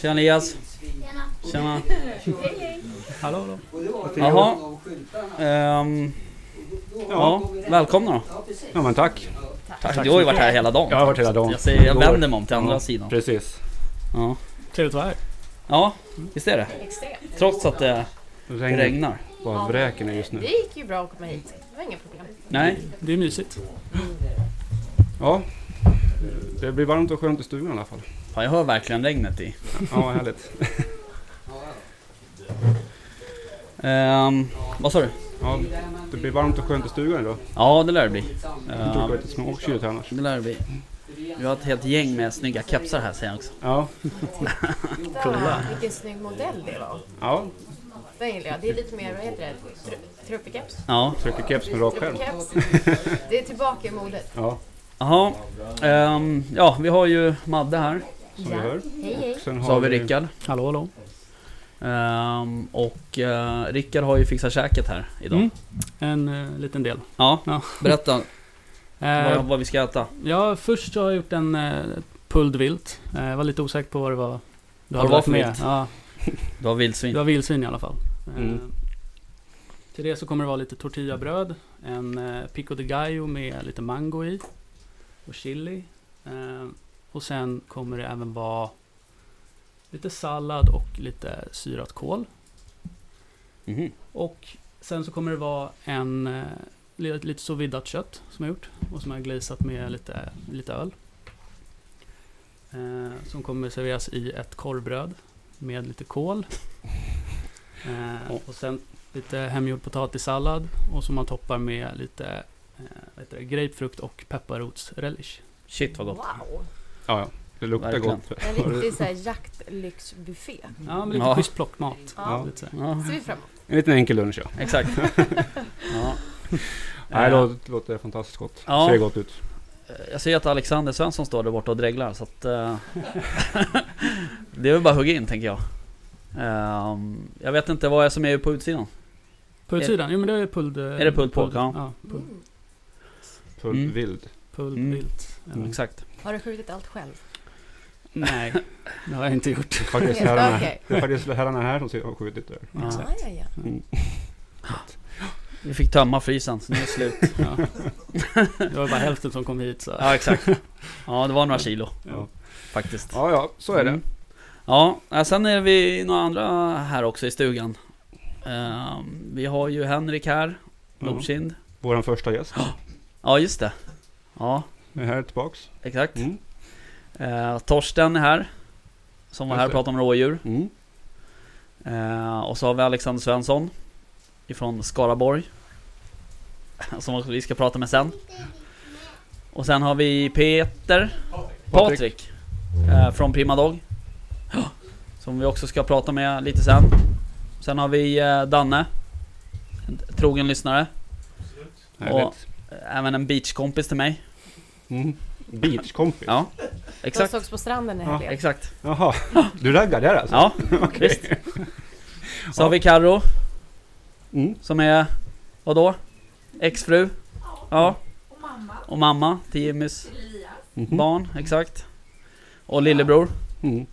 Tjena Elias. Tjena. Hallå, hallå. Jaha. Ehm, ja, välkomna då. Ja men tack. Tack. Du har ju varit här hela dagen. Jag har varit hela dagen. Jag, säger, jag vänder mig om till andra Ja, sidan. Precis. Ja. Trevligt att vara här. ja, visst är det. Extremt. Trots att det Regn regnar. bara vräker ner just Det nu. gick ju bra att komma hit. Det var inga problem. Nej, Det är mysigt. Ja. Det blir varmt och skönt i stugan i alla fall. Fan, jag hör verkligen regnet i. Ja, härligt. Ehm, vad sa du? Ja, det blir varmt och skönt i stugan idag. Ja, det lär det bli. Jag tror det är lite småkyligt här annars. det lär det bli. Vi har ett helt gäng med snygga kepsar här säger jag också. Ja. Kolla. Vilken snygg modell det var. Ja. Den gillar jag. Det är lite mer, vad heter det? Tru- Truppikeps? Ja, Trycker keps med rak skärm. Truppikeps. Det är tillbaka i modet. Ja, jaha. Ehm, ja, vi har ju Madde här. Som vi hör. Hej hej. Sen Så har vi Rickard. Hallå, hallå. Ehm, och uh, Rickard har ju fixat käket här idag. Mm. En eh, liten del. Ja, Ja. berätta Eh, vad, vad vi ska äta. ja, först så har jag gjort en eh, pulled vilt. Jag var lite osäker på vad det var du Vad hade det var lagt för med. Ja, Du har vildsvin. det var vildsvin i alla fall. Mm. Till det så kommer det vara lite tortillabröd, en pico de gallo med lite mango i och chili. Och sen kommer det även vara lite sallad och lite syrat kål. Mhm. Och sen så kommer det vara en eh, li- lite sous vidat kött som jag gjort och som jag glazat med lite, lite öl. Eh, som kommer serveras i ett korvbröd med lite kål. Eh, och sen lite hemgjord potatissallad och som man toppar med lite eh, grapefrukt och pepparrotsrelish. Shit vad gott. Wow. Ja, ja. Det luktar Verkligen. gott. En riktig så här jaktlyxbuffé. Ja, med lite Ja. schysst plockmat. Ja. Lite så. Ja, Ser vi fram emot. En liten enkel lunch ja. exakt. ja. Nej, det Eh, låter, det låter fantastiskt gott. Ja. Ser gott ut. Jag ser att Alexander Svensson står där borta och dreglar så att... eh, det är väl bara att hugga in tänker jag. Ehm, jag vet inte vad är som är på utsidan. På utsidan, jo men det är pulled... eh, Är det pulled pork? Ja. Ja, pulled, Mm. Full Mm. vild. pulled Mm. vilt. Ja. Exakt. Har du skjutit allt själv? Nej, det har jag inte gjort. Det är faktiskt herrarna, okej. det är faktiskt herrarna här som har skjutit där. Ja. Exakt. Ja, ja, ja. Mm. Vi fick tömma frysen så nu är det slut. Ja. Det var bara hälften som kom hit så. Ja exakt. Ja det var några kilo Ja. faktiskt. ja, ja, så är det. Mm. Ja, sen är vi några andra här också i stugan. Ehm, vi har ju Henrik här, Ja. Nordkind. Vår första gäst Ja just det. Ja, är här tillbaks. exakt. Mm. Eh, Torsten är här. Som var här och pratade om rådjur. Mm. Eh, och så har vi Alexander Svensson. Ifrån Skaraborg. Som vi ska prata med sen. Och sen har vi Peter. Patrik. Eh, från Prima Dog. Ja, Som vi också ska prata med lite sen. Sen har vi eh, Danne. En trogen lyssnare. Härligt. Eh, Även en beachkompis till mig. Mm. Beachkompis. Ja, De exakt. sågs på stranden i Ja, helgen. Exakt. Jaha, du raggar där alltså? Ja, Okej. visst. Så har vi Carro Mm. som är, vadå? Exfru? Ja. Och mamma till Jimmys Mhm. barn, exakt. Och lillebror. Mm.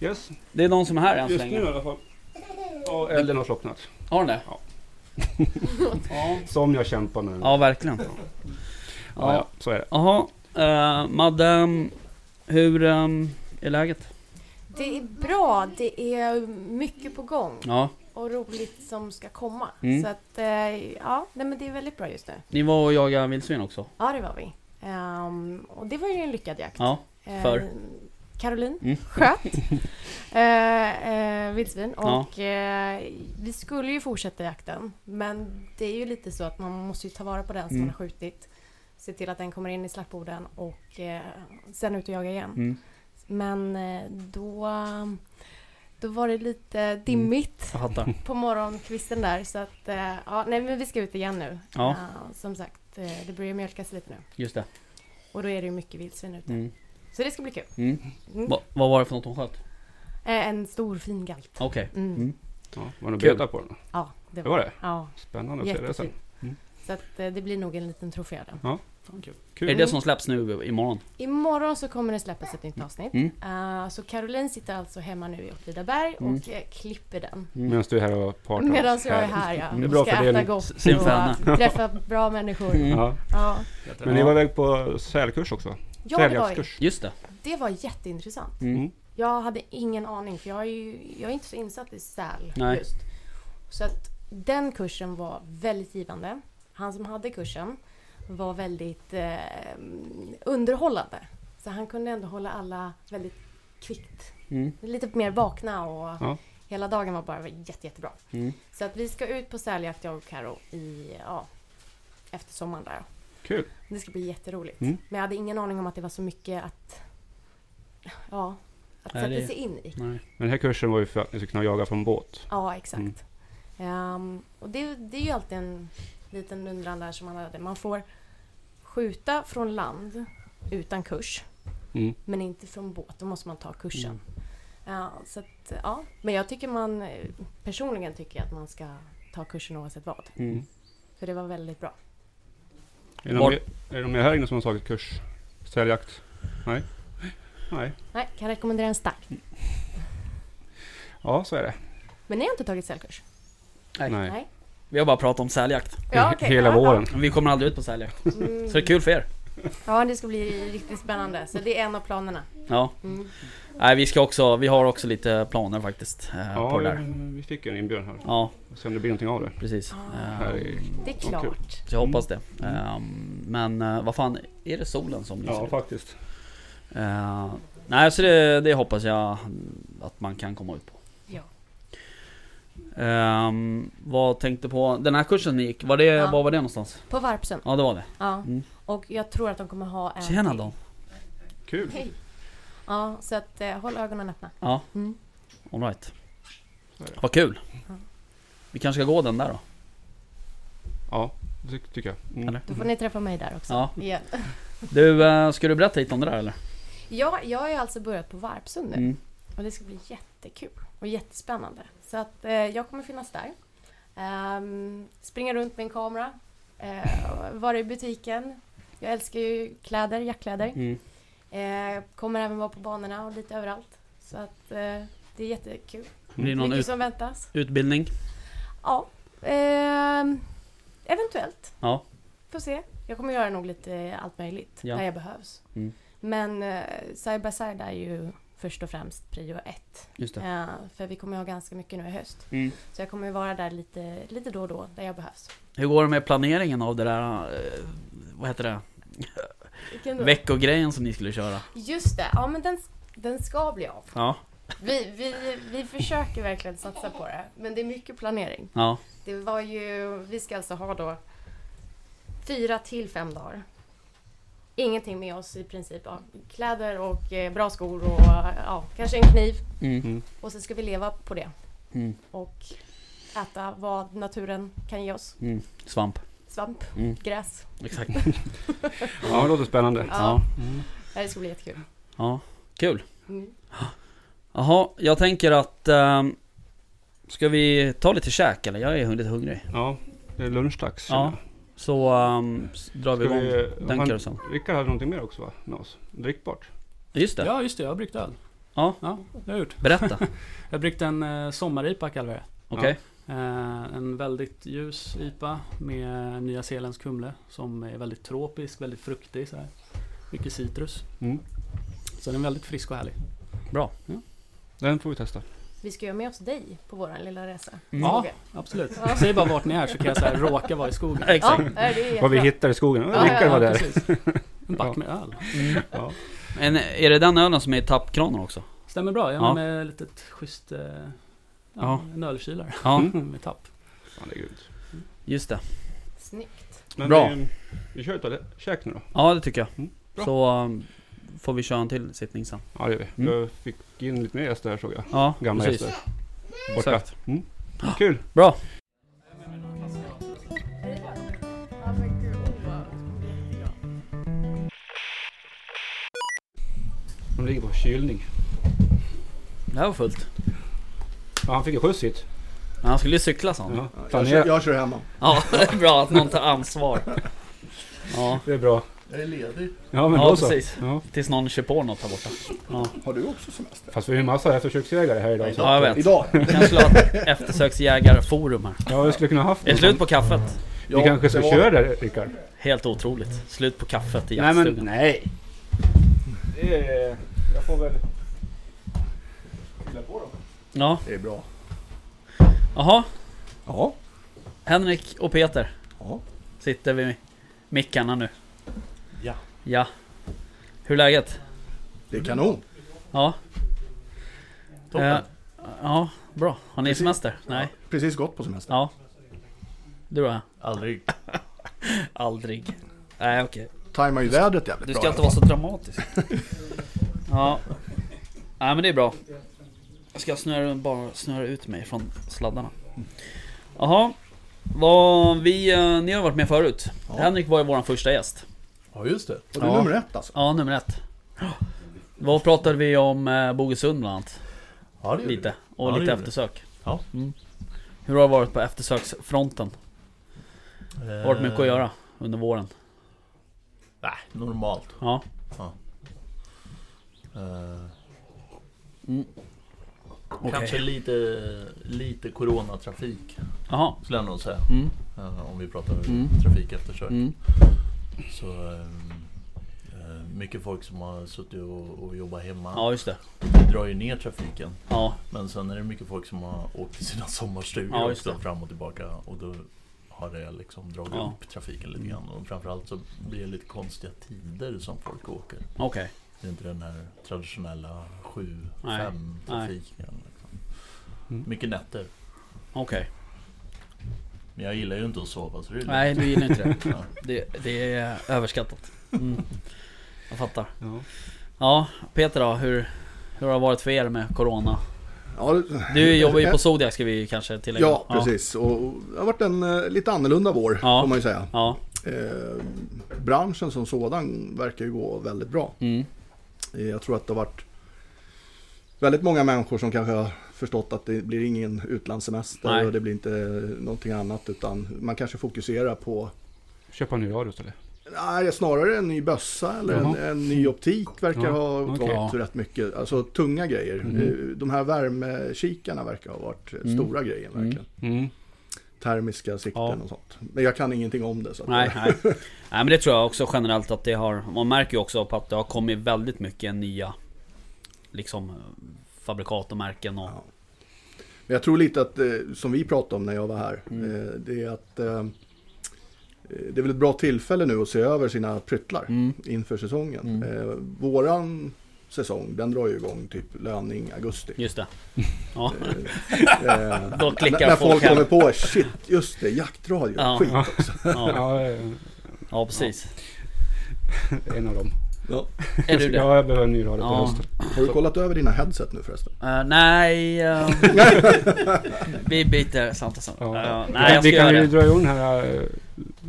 Yes, Det är de som är här än så just nu i länge. alla fall. Ja, elden har slocknat. Har den det? Ja. ja. Som jag kämpar med. Ja, verkligen. Ja, Ja. ja, så är det. Jaha, uh, Madde, hur ehm, är läget? Det är bra. Det är mycket på gång. Ja, Och roligt som ska komma. Mm. Så att, eh, ja, nej, men det är väldigt bra just nu. ni var och jagade vildsvin också? Ja, det var vi. Ehm, och det var ju en lyckad jakt. Ja, Eh, för? Caroline Mm. sköt eh, eh, vildsvin Ja. och eh, vi skulle ju fortsätta jakten men det är ju lite så att man måste ju ta vara på den som Mm. man har skjutit se till att den kommer in i slaktborden och eh, sen ut och jaga igen. mm. Men eh, då, då var det lite dimmigt fattar. på morgonkvisten där så att eh, ja, nej men vi ska ut igen nu. Ja. Eh, som sagt, eh, det börjar mjölkas lite nu Just det. och då är det ju mycket vildsvin ute. Mm. Så det ska bli kul. Mm. Mm. Va, vad var det för något hon sköt? Eh, en stor fin galt. Okej. Mm. Mm. Ja, var det Kul. betar på den? Ja, det Det var var det? Ja, Spännande att se det sen. jättefin. Så att, det blir nog en liten trofé den. Ja. Fan kul. Kul. Är det det som släpps nu imorgon? Imorgon så kommer det släppas ett nytt avsnitt. Mm. Eh, så Caroline sitter alltså hemma nu i Åtvidaberg Mm. och eh, klipper den. Medan du är här och partar. Medan jag är här ja. Det är bra Ska äta fördelning. gott Sin och träffa bra människor. Mm. Ja. Ja, Men ni var iväg på sälkurs också? ja det, var, Säljaktskurs? Just det. det var jätteintressant. Mm. Jag hade ingen aning för jag är ju jag är inte så insatt i säl Nej. just. Så att den kursen var väldigt givande. Han som hade kursen var väldigt eh, underhållande. Så han kunde ändå hålla alla väldigt kvickt. Mm. Lite mer vakna och Ja. hela dagen var bara jätte, jättebra. Mm. Så att vi ska ut på säljakt jag och Karo i, ja, efter sommaren där. Kul. Det ska bli jätteroligt. Mm. Men jag hade ingen aning om att det var så mycket att, ja, att Nej, sätta sig in i. Nej. Men den här kursen var ju för att ni skulle kunna jaga från båt. Ja, exakt. Ehm, och det, det är ju alltid en liten undran där som man hade. Man får skjuta från land utan kurs, Mm. men inte från båt. Då måste man ta kursen. Mm. Ja, så att, ja. Men jag tycker man, personligen tycker jag att man ska ta kursen oavsett vad. Mm. För det var väldigt bra. Är det, någon är det någon mer här inne som har tagit kurs? Säljakt? Nej? Nej. Nej, kan rekommendera en stark. Ja, så är det. Men ni har inte tagit sälkurs? Nej. Nej. Vi har bara pratat om säljakt. Ja, okej. Hela våren. Vi kommer aldrig ut på säljakt. Mm. Så det är kul för er. Ja, det ska bli riktigt spännande. Så det är en av planerna. Ja. Mm. Nej, vi ska också, vi har också lite planer faktiskt. Eh, Ja, på det där. vi- vi fick ju en inbjudan här. Ja, Se om det blir någonting av det. precis. Ah. Här är, Det är Ja, kul. klart. så jag hoppas det. Eh, men eh, vad fan, är det solen som lyser? ja, ut? faktiskt. Nej, så det, det hoppas jag att man kan komma ut på. Ehm, vad tänkte på? Den här kursen ni gick, var det, Ja. var var det någonstans? På Varpsund. Ja det var det. Ja. Mm. Och jag tror att de kommer ha en Tjena då. Kul. Hej. Ja, så att eh, håll ögonen öppna. Ja, Mm. alright. Vad kul. Ja. Vi kanske ska gå den där då? Ja, det ty- tycker jag. Mm. Eller? Då får ni träffa mig där också. Ja. Igen. Du, eh, ska du berätta lite om det där eller? Ja, jag har ju alltså börjat på Varpsund nu. Mm. Och det ska bli jättekul och jättespännande. Så att eh, jag kommer finnas där. Ehm, springa runt med en kamera. Uh, vara i butiken. Jag älskar ju kläder, jackkläder. Mm. Eh, kommer även vara på banorna och lite överallt. Så att eh, det är jättekul. Blir det någon Mycket ut, som väntas. utbildning? Ja, ehm, eventuellt. Ja. Får se. Jag kommer göra nog lite allt möjligt Ja. där jag behövs. Mm. Men eh, side by side är ju först och främst prio ett. Eh, för vi kommer ha ganska mycket nu i höst. Mm. Så jag kommer ju vara där lite, lite då och då, där jag behövs. Hur går det med planeringen av det där, eh, vad heter det? Veckogrejen som ni skulle köra? Just det, ja men den, den ska bli av. Ja. Vi, vi, vi försöker verkligen satsa på det, men det är mycket planering. Ja. Det var ju, vi ska alltså ha då fyra till fem dagar. Ingenting med oss i princip. Ja, kläder och eh, bra skor och ja, kanske en kniv. Mm. Mm. Och så ska vi leva på det. Mm. Och äta vad naturen kan ge oss. Mm. Svamp. Svamp, Mm. gräs. Exakt. Ja, det låter spännande. Ja. Mm. Det ska bli jättekul. Ja. Kul. Mm. Jaha, jag tänker att... ehm, ska vi ta lite käk eller? Jag är lite hungrig. Ja, det är lunchdags. Ja. Så s- drar vi igång vi, den han, kursen. Rickard hade någonting mer också va? Med oss? Drickbart? Just det. Ja, just det. Jag har bryggt öl. Ja. Ja, det har jag gjort. Berätta. Jag har bryggt en eh, sommar-IPA kallar vi det. Okej. Eh, en väldigt ljus IPA med Nya Zeelands kumle som är väldigt tropisk, väldigt fruktig. Så här. Mycket citrus. Mm. Så den är väldigt frisk och härlig. Bra. Den får vi testa. Vi ska ha med oss dig på vår lilla resa. Mm. Ja, absolut. Ja. Säg bara vart ni är så kan jag så här, råka vara i skogen. Ja, Exakt. det är Vad vi hittar i skogen. Ja, Rickard ja, var där. Precis. En back Ja. med öl. Mm. Ja. Men är det den ölen som är i tappkranen också? Stämmer bra. Jag Ja. har med ett litet schysst... Eh, Ja. ja, En ölkylare Ja, Mm. med tapp. Fan, det är grymt. just det. Snyggt. Men Bra. Vi, vi kör ett käk nu då. Ja, det tycker jag. Mm, bra. Så får vi köra en till sittning sen. Ja, det gör vi. Mm. Jag fick in lite mer gäster här såg jag. Ja, Gamla precis. gäster. Borta. Exakt. Mm. Kul. Bra. De ligger på kylning. Det här var fullt. Ja, han fick en skjuts hit. Men han skulle ju cykla sa han. Ja. Jag kör, jag kör hemma. Ja, det är bra att någon tar ansvar. Ja, Det är bra. Jag är ledig. Ja, men Ja, då så. precis. Ja. Tills någon kör på något här borta. Ja, Har du också semester? Fast vi är ju massa eftersöksjägare här idag. Så. ja jag vet. Idag? Kanske skulle ha ett eftersöksjägarforum här. Ja, vi skulle kunna haft Är det slut på kaffet? Vi kanske ska det var- köra det, Rickard. Helt otroligt. Slut på kaffet i Nej, men jaktstugan. nej. Det är... Jag får väl... Fylla på då. Ja, Det är bra. jaha. Ja. Henrik och Peter Ja. sitter vid mickarna nu. Ja. Ja. Hur är läget? Det är kanon. Ja. Toppen. Eh, ja, bra. Har ni Precis. semester? Nej. Precis gått på semester. Ja. Du då? Aldrig. Aldrig. Nej okej. Tajmar ju vädret jävligt Du bra. ska i inte vara så dramatisk. ja. Nej men det är bra. Jag ska snöra, bara snöra ut mig från sladdarna. Jaha. Vad vi, eh, ni har varit med förut. Ja. Henrik var ju vår första gäst. Ja, just det. Och det är Ja. nummer ett alltså. Ja, nummer ett. Vad pratade vi om eh, Bogesund bland annat? Ja, det gjorde Lite. Och Ja, det lite gjorde vi. eftersök. Ja. Mm. Hur har det varit på eftersöksfronten? Har det varit mycket att göra under våren? Nej, normalt. Ja. Eh, Mm. Okej. Kanske lite, lite coronatrafik Jaha. skulle jag nog säga. Mm. Eh, om vi pratar Mm. trafik eftersök. Mm. Så ehm, eh, mycket folk som har suttit och, och jobbat hemma. Ja, just det. Det drar ju ner trafiken. Ja. Men sen är det mycket folk som har åkt till sina sommarstugor Ja, just också fram och tillbaka. Och då har det liksom dragit Ja. upp trafiken lite grann. Och framförallt så blir det lite konstiga tider som folk åker. Okej. Det är inte den här traditionella 7-5 Nej. trafiken. Liksom. Mm. Mycket nätter. Okej. Men jag gillar ju inte att sova så det är Nej, du gillar inte det. Ja. det. Det är överskattat. Mm. Jag fattar. Ja. Ja, Peter då? Hur, hur har det varit för er med Corona? Ja, Du jobbar ju på Zodiac ska vi kanske tillägga. Ja, precis. Och och det har varit en eh, lite annorlunda vår, Ja. får man ju säga. Ja. Eh, branschen som sådan verkar ju gå väldigt bra. Mm. Eh, Jag tror att det har varit väldigt många människor som kanske har förstått att det blir ingen utlandssemester Nej. och det blir inte någonting annat utan man kanske fokuserar på Köpa en ny radio istället. Nej, snarare en ny bössa eller en, en ny optik verkar Ja, ha gått rätt mycket. Alltså tunga grejer. Mhm. Eh, De här värmekikarna verkar ha varit Mm. stora grejer Mm. verkligen. Mm. Termiska sikten Ja. och sånt. Men jag kan ingenting om det. Så att Nej, nej. nej men det tror jag också generellt att det har Man märker ju också på att det har kommit väldigt mycket nya Liksom Fabrikat och märken och Ja. Men jag tror lite att, eh, som vi pratade om när jag var här, Mm. eh, det är att eh, det är väl ett bra tillfälle nu att se över sina pryttlar mm. inför säsongen. Mm. Eh, våran säsong, den drar ju igång typ löning augusti. Just det Ja, Eh, Då klickar när, när folk folk kommer på, shit, just det, jaktradio, Ja. skit Ja. också. ja, Ja, ja precis en av dem. Ja. Är du det? Ja, jag behöver en ny radio till Ja. hösten. Har du kollat över dina headset nu förresten? Eh, nej eh, Vi byter samtal sen Ja. Eh, Nej jag vi ska kan göra ju det dra igång den här eh,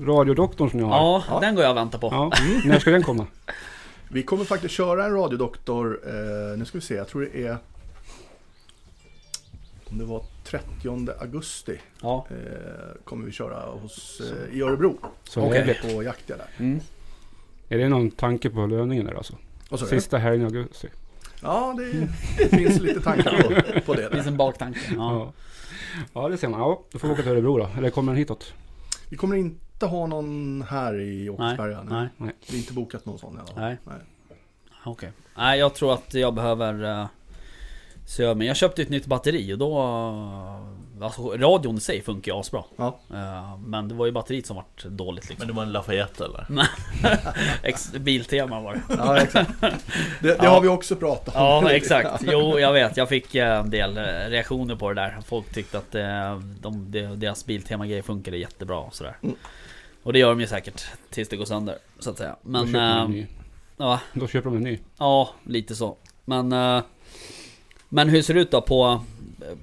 radiodoktorn som ni har. Ja, Ja. den går jag och väntar på Mm. När ska den komma? Vi kommer faktiskt köra en radiodoktor, eh, nu ska vi se, jag tror det är om det var 30 augusti Ja, eh, kommer vi köra hos, eh, i Örebro. Så Okej. På Jaktiga där. mm. Är det någon tanke på löningen där alltså? Så Sista helgen i augusti? Ja, det, det finns lite tankar på, på det det finns en baktanke ja. Ja. Ja, det ser man. Ja, då får vi åka till Örebro då. Eller kommer den hitåt? Vi kommer inte ha någon här i Åkersberga. Nej, Nej. Det är inte bokat någon sån i alla fall. Nej. Okej. Nej, jag tror att jag behöver uh, se över. Men jag köpte ett nytt batteri och då... alltså radion i sig funkar ju asbra. Ja. Eh, men det var ju batteriet som vart dåligt Men liksom. det var en Lafayette eller? Ex- Biltema var det. Ja, exakt. Det, det Ja. har vi också pratat om. Ja, exakt. Jo, jag vet. Jag fick eh, en del eh, reaktioner på det där. Folk tyckte att eh, de, de, deras Biltema-grejer funkade jättebra och sådär. Mm. Och det gör de ju säkert tills det går sönder, så att säga. Då Men... köper de en eh, ny. ja, Då köper de en ny. Ja, lite så. Men, eh, men hur ser det ut då på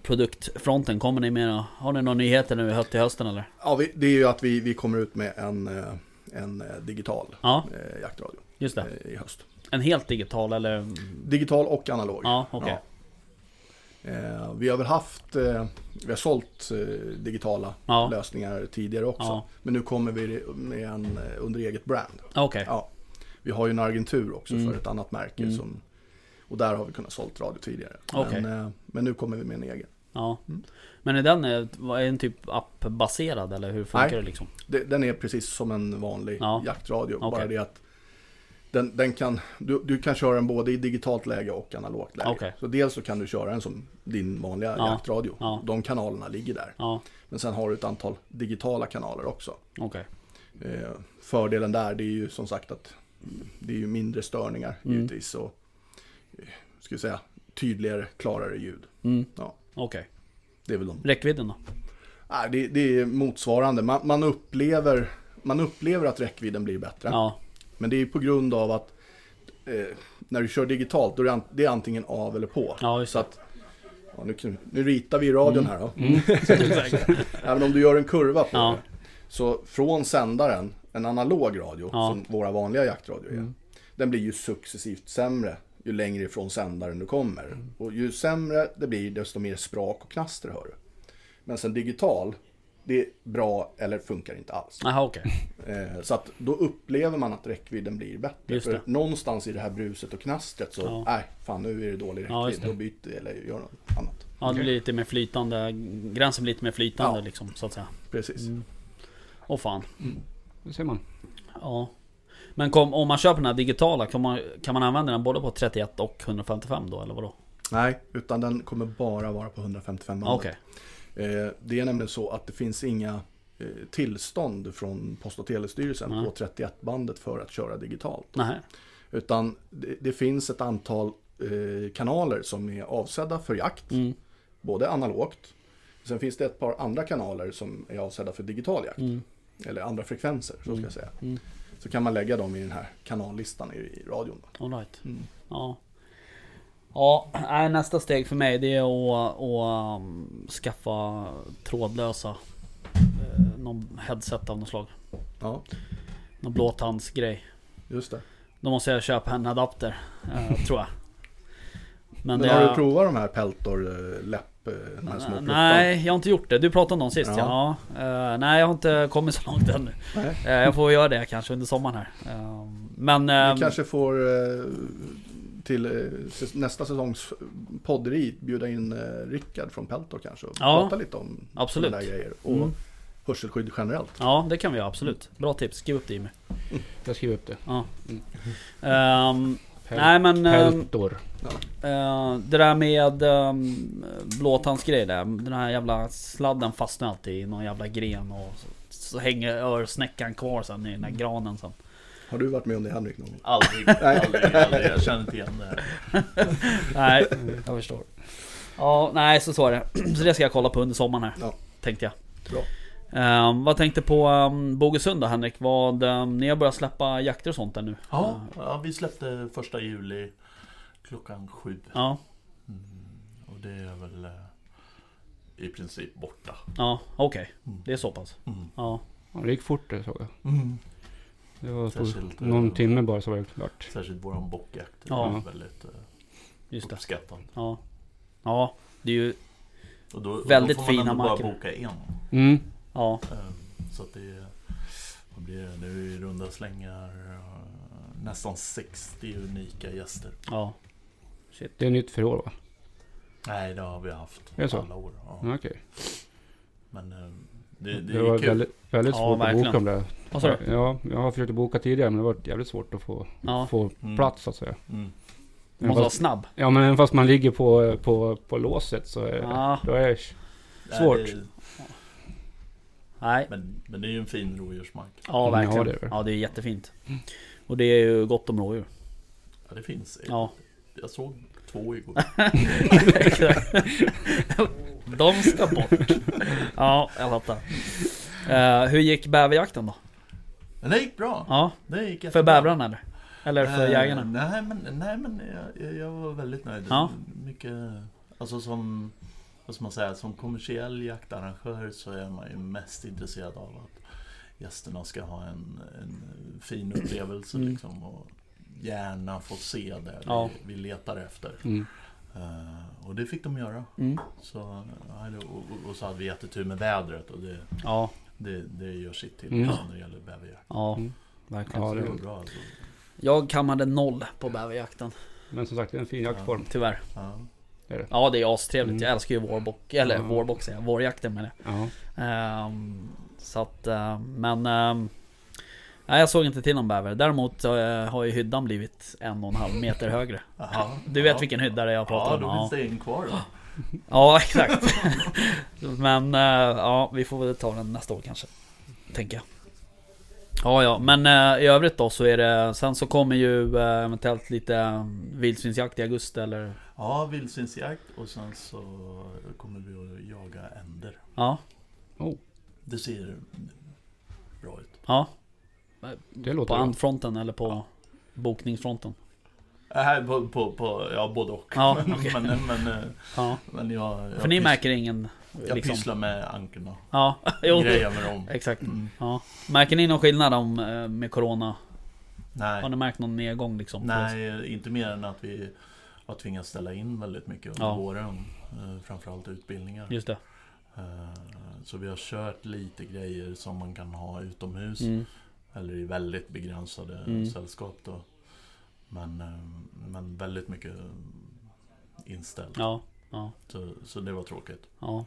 produktfronten? Kommer ni med Har ni några nyheter nu i till hösten eller? Ja, vi, det är ju att vi, vi kommer ut med en, eh, en eh, digital Ja, eh, jaktradio just det. i höst. En helt digital eller? Digital och analog. Ja, okej. Ja. Eh, vi har väl haft, eh, vi har sålt eh, digitala Ja. lösningar tidigare också. Ja. Men nu kommer vi med en under eget brand. Okej. Ja. Vi har ju en agentur också Mm. för ett annat märke. Mm. Som, och där har vi kunnat sålt radio tidigare. Okej. Men, eh, men nu kommer vi med en egen. Ja. Mm. Men är den eh, är den typ appbaserad eller hur funkar Nej. det liksom? Det, den är precis som en vanlig Ja. jaktradio. Okej. Bara det att den, den kan, du, du kan köra den både i digitalt läge och analogt läge. Okej. Så dels så kan du köra den som din vanliga Ja. jaktradio. Ja. De kanalerna ligger där. Ja, Men sen har du ett antal digitala kanaler också. okej. Eh, fördelen där det är ju som sagt att det är ju mindre störningar Mm. givetvis. Och, ska vi säga, tydligare, klarare ljud. Mm. Ja. Okej. Det är väl de. Räckvidden då? Nej, det, det är motsvarande. Man, man, upplever, man upplever att räckvidden blir bättre. Ja. Men det är på grund av att eh, när du kör digitalt då är det, an- det är antingen av eller på. Ja, Så att, ja, nu, nu ritar vi i radion här då. Mm. Även om du gör en kurva på Ja. det. Så från sändaren, en analog radio, som våra vanliga jaktradio är. Mm. Den blir ju successivt sämre ju längre ifrån sändaren du kommer. Mm. Och ju sämre det blir, desto mer sprak och knaster hör du. Men sen digital, det är bra eller funkar inte alls. Jaha, okej. Eh, så att då upplever man att räckvidden blir bättre. För någonstans i det här bruset och knastret så, Ja. nej, fan nu är det dålig Ja, räckvidd. det. då byter eller gör något annat. Ja, det blir lite mer flytande. Gränsen blir lite mer flytande Ja. liksom, så att säga. Precis. Mm. Åh fan. Det ser man. Ja. Men kom, om man köper den här digitala, kan man, kan man använda den både på 31 och 155 då, eller vadå? Nej, utan den kommer bara vara på 155 bandet. Okej. Eh, det är nämligen så att det finns inga eh, tillstånd från Post och telestyrelsen Nej. på 31-bandet för att köra digitalt. Nej. Utan det, det finns ett antal eh, kanaler som är avsedda för jakt, Mm. både analogt. Sen finns det ett par andra kanaler som är avsedda för digital jakt. Mm. Eller andra frekvenser, så ska Mm. jag säga. Mm. Så kan man lägga dem i den här kanallistan i, radion. All right. Mm. Ja. Ja, nästa steg för mig det är att, att um, skaffa trådlösa eh, någon headset av något slag. Ja, Någon blåtandsgrej. just det. Då måste jag köpa en adapter, eh, tror jag. Men, Men har du provat de här Peltor eh, läpp, de här små pluttarna? Nej, jag har inte gjort det. Du pratade om dem sist ja. Ja. Eh, nej, jag har inte kommit så långt ännu. Nej. Eh, jag får göra det kanske under sommaren här. Eh, men... ehm, Vi kanske får eh, till eh, nästa säsongs podderi bjuda in eh, Rickard från Peltor kanske och Ja, prata lite om absolut. sådana där grejer. Och Mm. hörselskydd generellt. Ja, det kan vi göra absolut. Bra tips. Skriv upp det Jimmy. Jag skriver upp det. Ja. Mm. Ehm, Pel- nej men... ehm, Peltor. eh, det där med um, blåtandsgrej där. Den här jävla sladden fastnar alltid i någon jävla gren och så, så hänger örsnäckan kvar sen i den här granen sen. Har du varit med om det Henrik någon gång? Aldrig, aldrig, aldrig. Jag känner inte igen det. Nej, jag förstår. Ja, nej så så är det. Så det ska jag kolla på under sommaren här. Ja. Tänkte jag. Bra. Ehm, vad tänkte på um, Bogesund då Henrik? Vad, um, ni har börjat släppa jakter och sånt där nu? Ja, ja, vi släppte första juli klockan sju. Ja, Mm, och det är väl eh, i princip borta. ja okej. Mm. Det är så pass. Mm. Ja, Ja, det gick fort det såg jag. Mm. Det var på Särskilt, eh, någon timme bara så var det klart. Särskilt våran bockjakt. Ja. var väldigt eh, just det. uppskattad. Ja. Ja, det är ju... Och då, och Väldigt då får man fina ändå bara boka en. Mm. Ja, Eh, Så att det vad blir det nu i runda slängar eh, nästan 60 unika gäster. ja. Shit. Det är nytt för i år va? Nej, det har vi haft Är det så? alla år. Ja. Ja, Okej. Men eh, det, Det, det, är var kul. väldigt, väldigt Ja, svårt att boka om det. Ja, jag har försökt att boka tidigare men det har varit jävligt svårt att få, Ja. få Mm. plats så att säga. Mm. Du måste vara snabb. ja men även fast man ligger på, på, på låset så är, Ja. då är det Nej, Svårt. det är- Nej. Men, men det är ju en fin rådjursmark. Ja, Ja, verkligen. det är. Ja, det är jättefint. Och det är ju gott om rådjur. Ja, det finns. Ja. Jag såg två igår. De ska bort. Ja, jag fattar. Eh, hur gick bäverjakten då? Men det gick bra. Ja, Det gick för bävrarna eller? Eller för Eh, jägarna? Nej men, nej, men jag, jag, jag var väldigt nöjd. Ja. Mycket, alltså som, vad ska man säga, som kommersiell jaktarrangör så är man ju mest intresserad av att gästerna ska ha en, en fin upplevelse Mm. liksom. Och gärna få se det Ja. vi, vi letar efter. Mm. Eh, och det fick de göra. Mm. Så, ja, och, och, så hade vi jättetur med vädret och det, Ja, det, det gör sitt till Mm. liksom, när det gäller bäverjakt. ja, Mm. verkligen. Ja, så det- var bra. Alltså. Jag kammade noll på bäverjakten. Men som sagt, det är en fin jaktform. Tyvärr. Ja. Ja det är astrevligt. Mm. Jag älskar ju vårbock. Eller Ja. vårbock säger jag. Vårjakten med det. Ja. Ehm, så att, eh, men... ehm, nej jag såg inte till någon bäver. Däremot eh, har ju hyddan blivit en och en halv meter högre. Aha. Du vet ja. vilken hydda det är jag pratar Ja, om? då Ja. finns det en kvar då. Ja, exakt. men eh, ja, vi får väl ta den nästa år kanske. Tänker jag. Ja, ja, men eh, i övrigt då så är det... Sen så kommer ju eh, eventuellt lite vildsvinsjakt i augusti eller... Ja, vildsvinsjakt och sen så kommer vi att jaga änder. Ja, Det ser bra ut. ja. Det På låter bra. andfronten eller på bokningsfronten? Äh, Här på, på, på, ja både och. Ja, men, okej. men, men, eh, Ja. men jag, jag, För ni märker ingen... jag Liksom. pysslar med ankorna. Ja, jo. Grejer med dem. Exakt. Mm. Ja. Märker ni någon skillnad om, eh, med Corona? Nej. Har ni märkt någon nedgång liksom? Nej, inte mer än att vi har tvingats ställa in väldigt mycket under Ja. våren. Eh, Framförallt utbildningar. Just det. Eh, Så vi har kört lite grejer som man kan ha utomhus. Mm. Eller i väldigt begränsade Mm. sällskap då. Men, eh, men väldigt mycket inställt. Ja, ja, Så, så det var tråkigt. ja.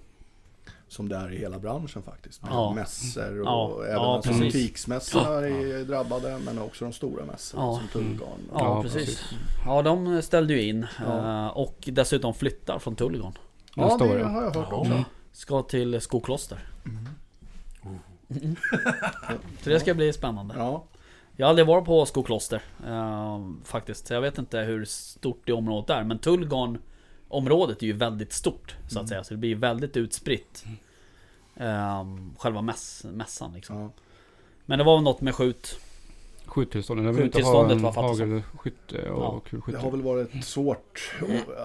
Som det är i hela branschen faktiskt. Med Ja. mässor och Ja, även ja, alltså precis. butiksmässorna är drabbade. Men också de stora mässorna Ja. som Tullgarn. Ja, Ja, precis. Ja, de ställde ju in. Ja. eh, Och dessutom flyttar från Tullgarn. Ja, det har jag hört också. Ska till Skokloster. Oh. Mm. Så det ska bli spännande. Ja, Jag har aldrig varit på Skokloster. eh, faktiskt. Så jag vet inte hur stort det området är. Men Tullgarn området är ju väldigt stort. Så att säga. Så det blir väldigt utspritt. Eh, själva mäss, mässan liksom. ja. Men det var väl något med skjut. Skjuttillstånden. Jag vill inte ha Skjuttillståndet en fattigt så. hagelskytte och Ja. kulskytte. Det har väl varit svårt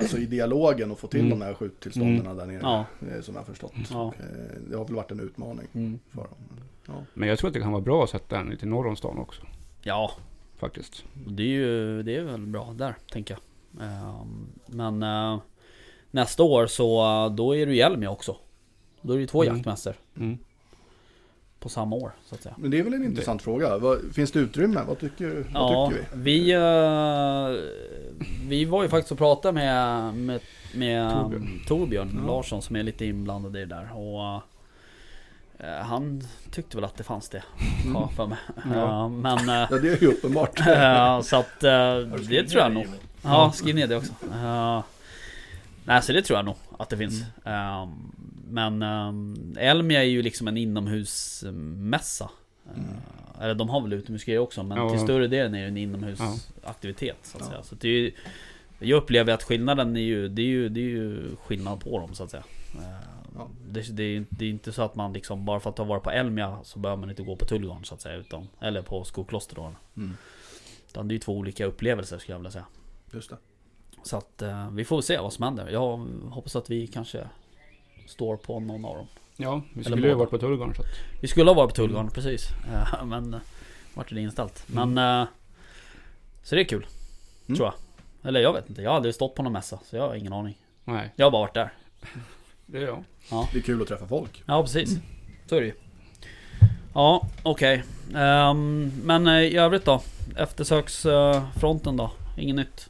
alltså, i dialogen att få till Mm. de här skjuttillstånden där nere. Ja. eh, Som jag har förstått. Ja. Eh, Det har väl varit en utmaning Mm. för dem. Ja. Men jag tror att det kan vara bra att sätta en lite norr om stan också. Ja, Faktiskt. det är ju det är väl bra där, tänker jag. Ehm, Men eh, nästa år så då är det ju Elmia också. Då är det ju två Mm. jaktmässor Mm. på samma år, så att säga. Men det är väl en intressant fråga. Vad, finns det utrymme? Vad tycker, Ja, vad tycker vi? vi, eh, vi var ju faktiskt och pratade med, med, med Torbjörn. Torbjörn, Ja. Larsson som är lite inblandad i det där. Och eh, han tyckte väl att det fanns det, har jag för mig. Ja. Men eh, Ja, det är ju uppenbart. så att du det tror jag nog. Ja, skriv ner det också. Uh, nej, så det tror jag nog att det finns. Mm. Ehm, men um, Elmia är ju liksom en inomhusmässa. Eh, Mm. eller de har väl utomhusgrejer också, men Ja. till större delen är det en inomhusaktivitet. Så att säga. Så det är ju, jag upplever att skillnaden är ju, det är ju, det är ju skillnad på dem så att säga. Eh, Ja. Det, det, är, det är inte så att man liksom, bara för att ha varit på Elmia så behöver man inte gå på Tullgarn så att säga. Utan, eller på Skokloster då. Mm. Utan det är ju två olika upplevelser skulle jag vilja säga. Just det. Så att eh, vi får se vad som händer. Jag hoppas att vi kanske står på någon av dem. Ja, vi Eller skulle ju båda. varit på Tullgarn så att... Vi skulle ha varit på Tullgarn precis. Eh, men eh, vart det inställt. Men eh, så det är kul. Mm. Tror jag. Eller jag vet inte. Jag har aldrig stått på någon mässa. Så jag har ingen aning. Nej, Jag har bara varit där. det är jag. Det är kul att träffa folk. Ja precis. Så är det ju. Ja okej. Ehm, men eh, i övrigt då? Eftersöksfronten då? Inget nytt?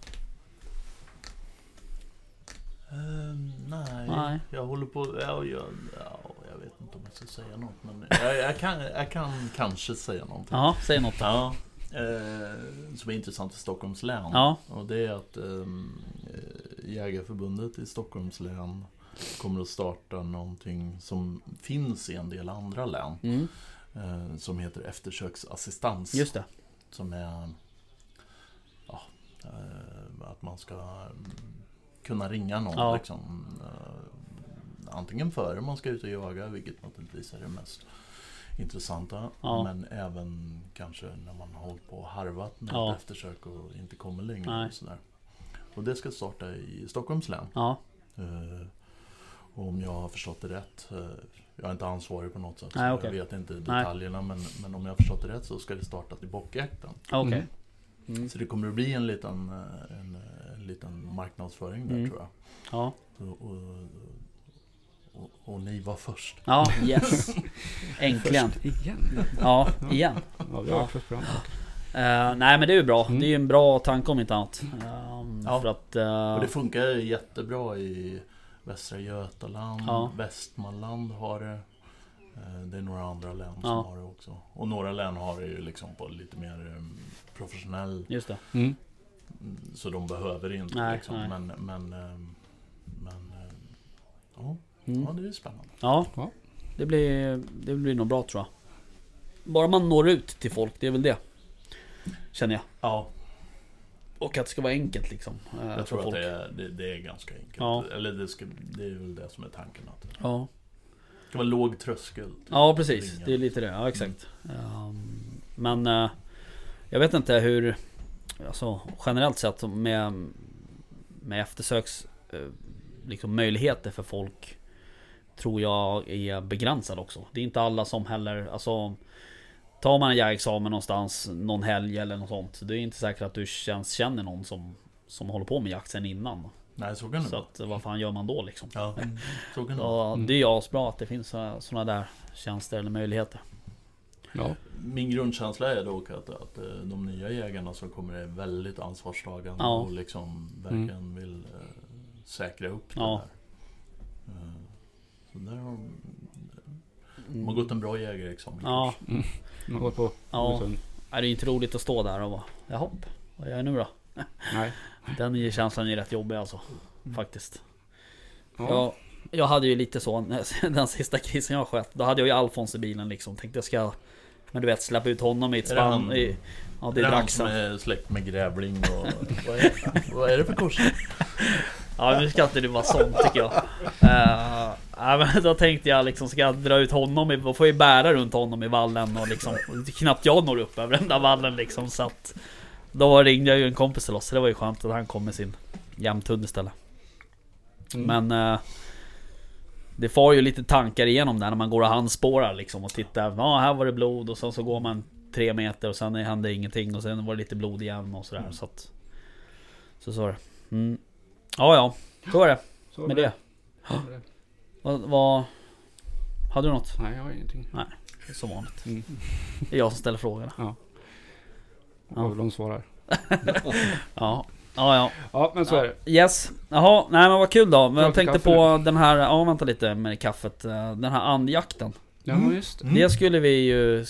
Ehm, nej, jag håller på... Ja, jag, ja, jag vet inte om jag ska säga något men jag, jag, kan, jag kan kanske säga någonting. Jaha, säg något. Ja, eh, som är intressant för Stockholms län. Ja. Och det är att ehm, eh, Jägarförbundet i Stockholms län kommer att starta någonting som finns i en del andra län. Mm, Eh, som heter eftersöksassistans. just det. Som är ja, eh, att man ska kunna ringa någon. Ja. Liksom, eh, antingen före man ska ut och jaga, vilket naturligtvis är det mest intressanta. Ja. Men även kanske när man har hållit på och harvat med Ja. ett eftersök och inte kommer längre. Nej. Och, sådär. och det ska starta i Stockholms län. Ja, och om jag har förstått det rätt eh, Jag är inte ansvarig på något sätt så Nej, okej. Jag vet inte detaljerna men, men om jag har förstått det rätt så ska det starta till bockjakten okej. Mm. Mm. Så det kommer att bli en liten, en, en liten marknadsföring där Mm. tror jag Ja. och, och, och, och ni var först Ja, yes. Äntligen. Igen? Ja, igen. Ja, vi har Ja. Eh, nej men det är ju bra. Mm. Det är ju en bra tanke om inte annat. Ehm, Ja. För att... eh, Och det funkar jättebra i Västra Götaland, Ja. Västmanland har det. Eh, Det är några andra län som Ja. har det också. Och några län har det ju liksom på lite mer eh, professionell Just det. Mm. Så de behöver inte Nej, liksom. nej. Men, men, ehm, men eh, ja, Mm. ja, det är spännande. Ja. Det blir, det blir nog bra tror jag. Bara man når ut till folk, det är väl det. Känner jag. Ja, Och att det ska vara enkelt liksom. eh, jag för tror att folk. det är, det, det är ganska enkelt. Ja. Eller det, ska, det är väl det som är tanken. Att det Ja. ska vara låg tröskel. till ja att precis, ringa. det är lite det. Ja exakt. Ehm, men eh, jag vet inte hur... Alltså generellt sett med, med eftersöks eh, liksom, möjligheter för folk tror jag är begränsad också. Det är inte alla som heller, alltså Tar man en jägarexamen någonstans någon helg eller något sånt. Det är inte säkert att du känns, känner någon som, som håller på med jakt sen innan. Nej, så kan det Så att vad fan gör man då liksom? Ja, så kan det det är ju asbra att det finns sådana där tjänster eller möjligheter. Ja. Min grundkänsla är dock att, att eh, de nya jägarna som kommer är väldigt ansvarstagande Ja. och liksom verkligen vill eh, säkra upp det Ja. där. Eh, så där har de, de har gått en bra jägarexamen. Ja, Man går på Ja. Det är inte roligt att stå där och bara Jaha, vad gör jag nu då? Nej. Den känslan är rätt jobbig alltså. Faktiskt. Ja. Jag, jag hade ju lite så, den sista krisen jag sköt, då hade jag ju Alfons i bilen liksom. Tänkte jag ska, men du vet släppa ut honom i ett Är det spann. han- I, ja det är han dags som är släkt med grävling och... vad, är, vad är det för korsning? Ja nu ska inte du vara sån tycker jag. Uh, ja, men då tänkte jag liksom, ska jag dra ut honom, i, då får jag ju bära runt honom i vallen och liksom, och knappt jag når upp över den där vallen liksom så att Då ringde jag ju en kompis till oss, så det var ju skönt att han kom med sin jämthund istället. Mm. Men eh, Det far ju lite tankar igenom där när man går och handspårar liksom och tittar. Ja, här var det blod och sen så går man tre meter och sen hände ingenting och sen var det lite blod igen och sådär så att Så så var det. Mm. Ja, ja. Så var det Så med det. Så det. Vad, vad Hade du något? Nej, jag har ingenting. Som vanligt. Mm. Det är jag som ställer frågorna. Ja. Ja. Och de svarar. Ja. Ja, ja. Ja, men så är det. Yes. Jaha, nej men vad kul då. Men jag tänkte på den här, ja vänta lite med kaffet. Eh, Den här andjakten. Ja, Mm. just det. Mm. Det skulle vi ju...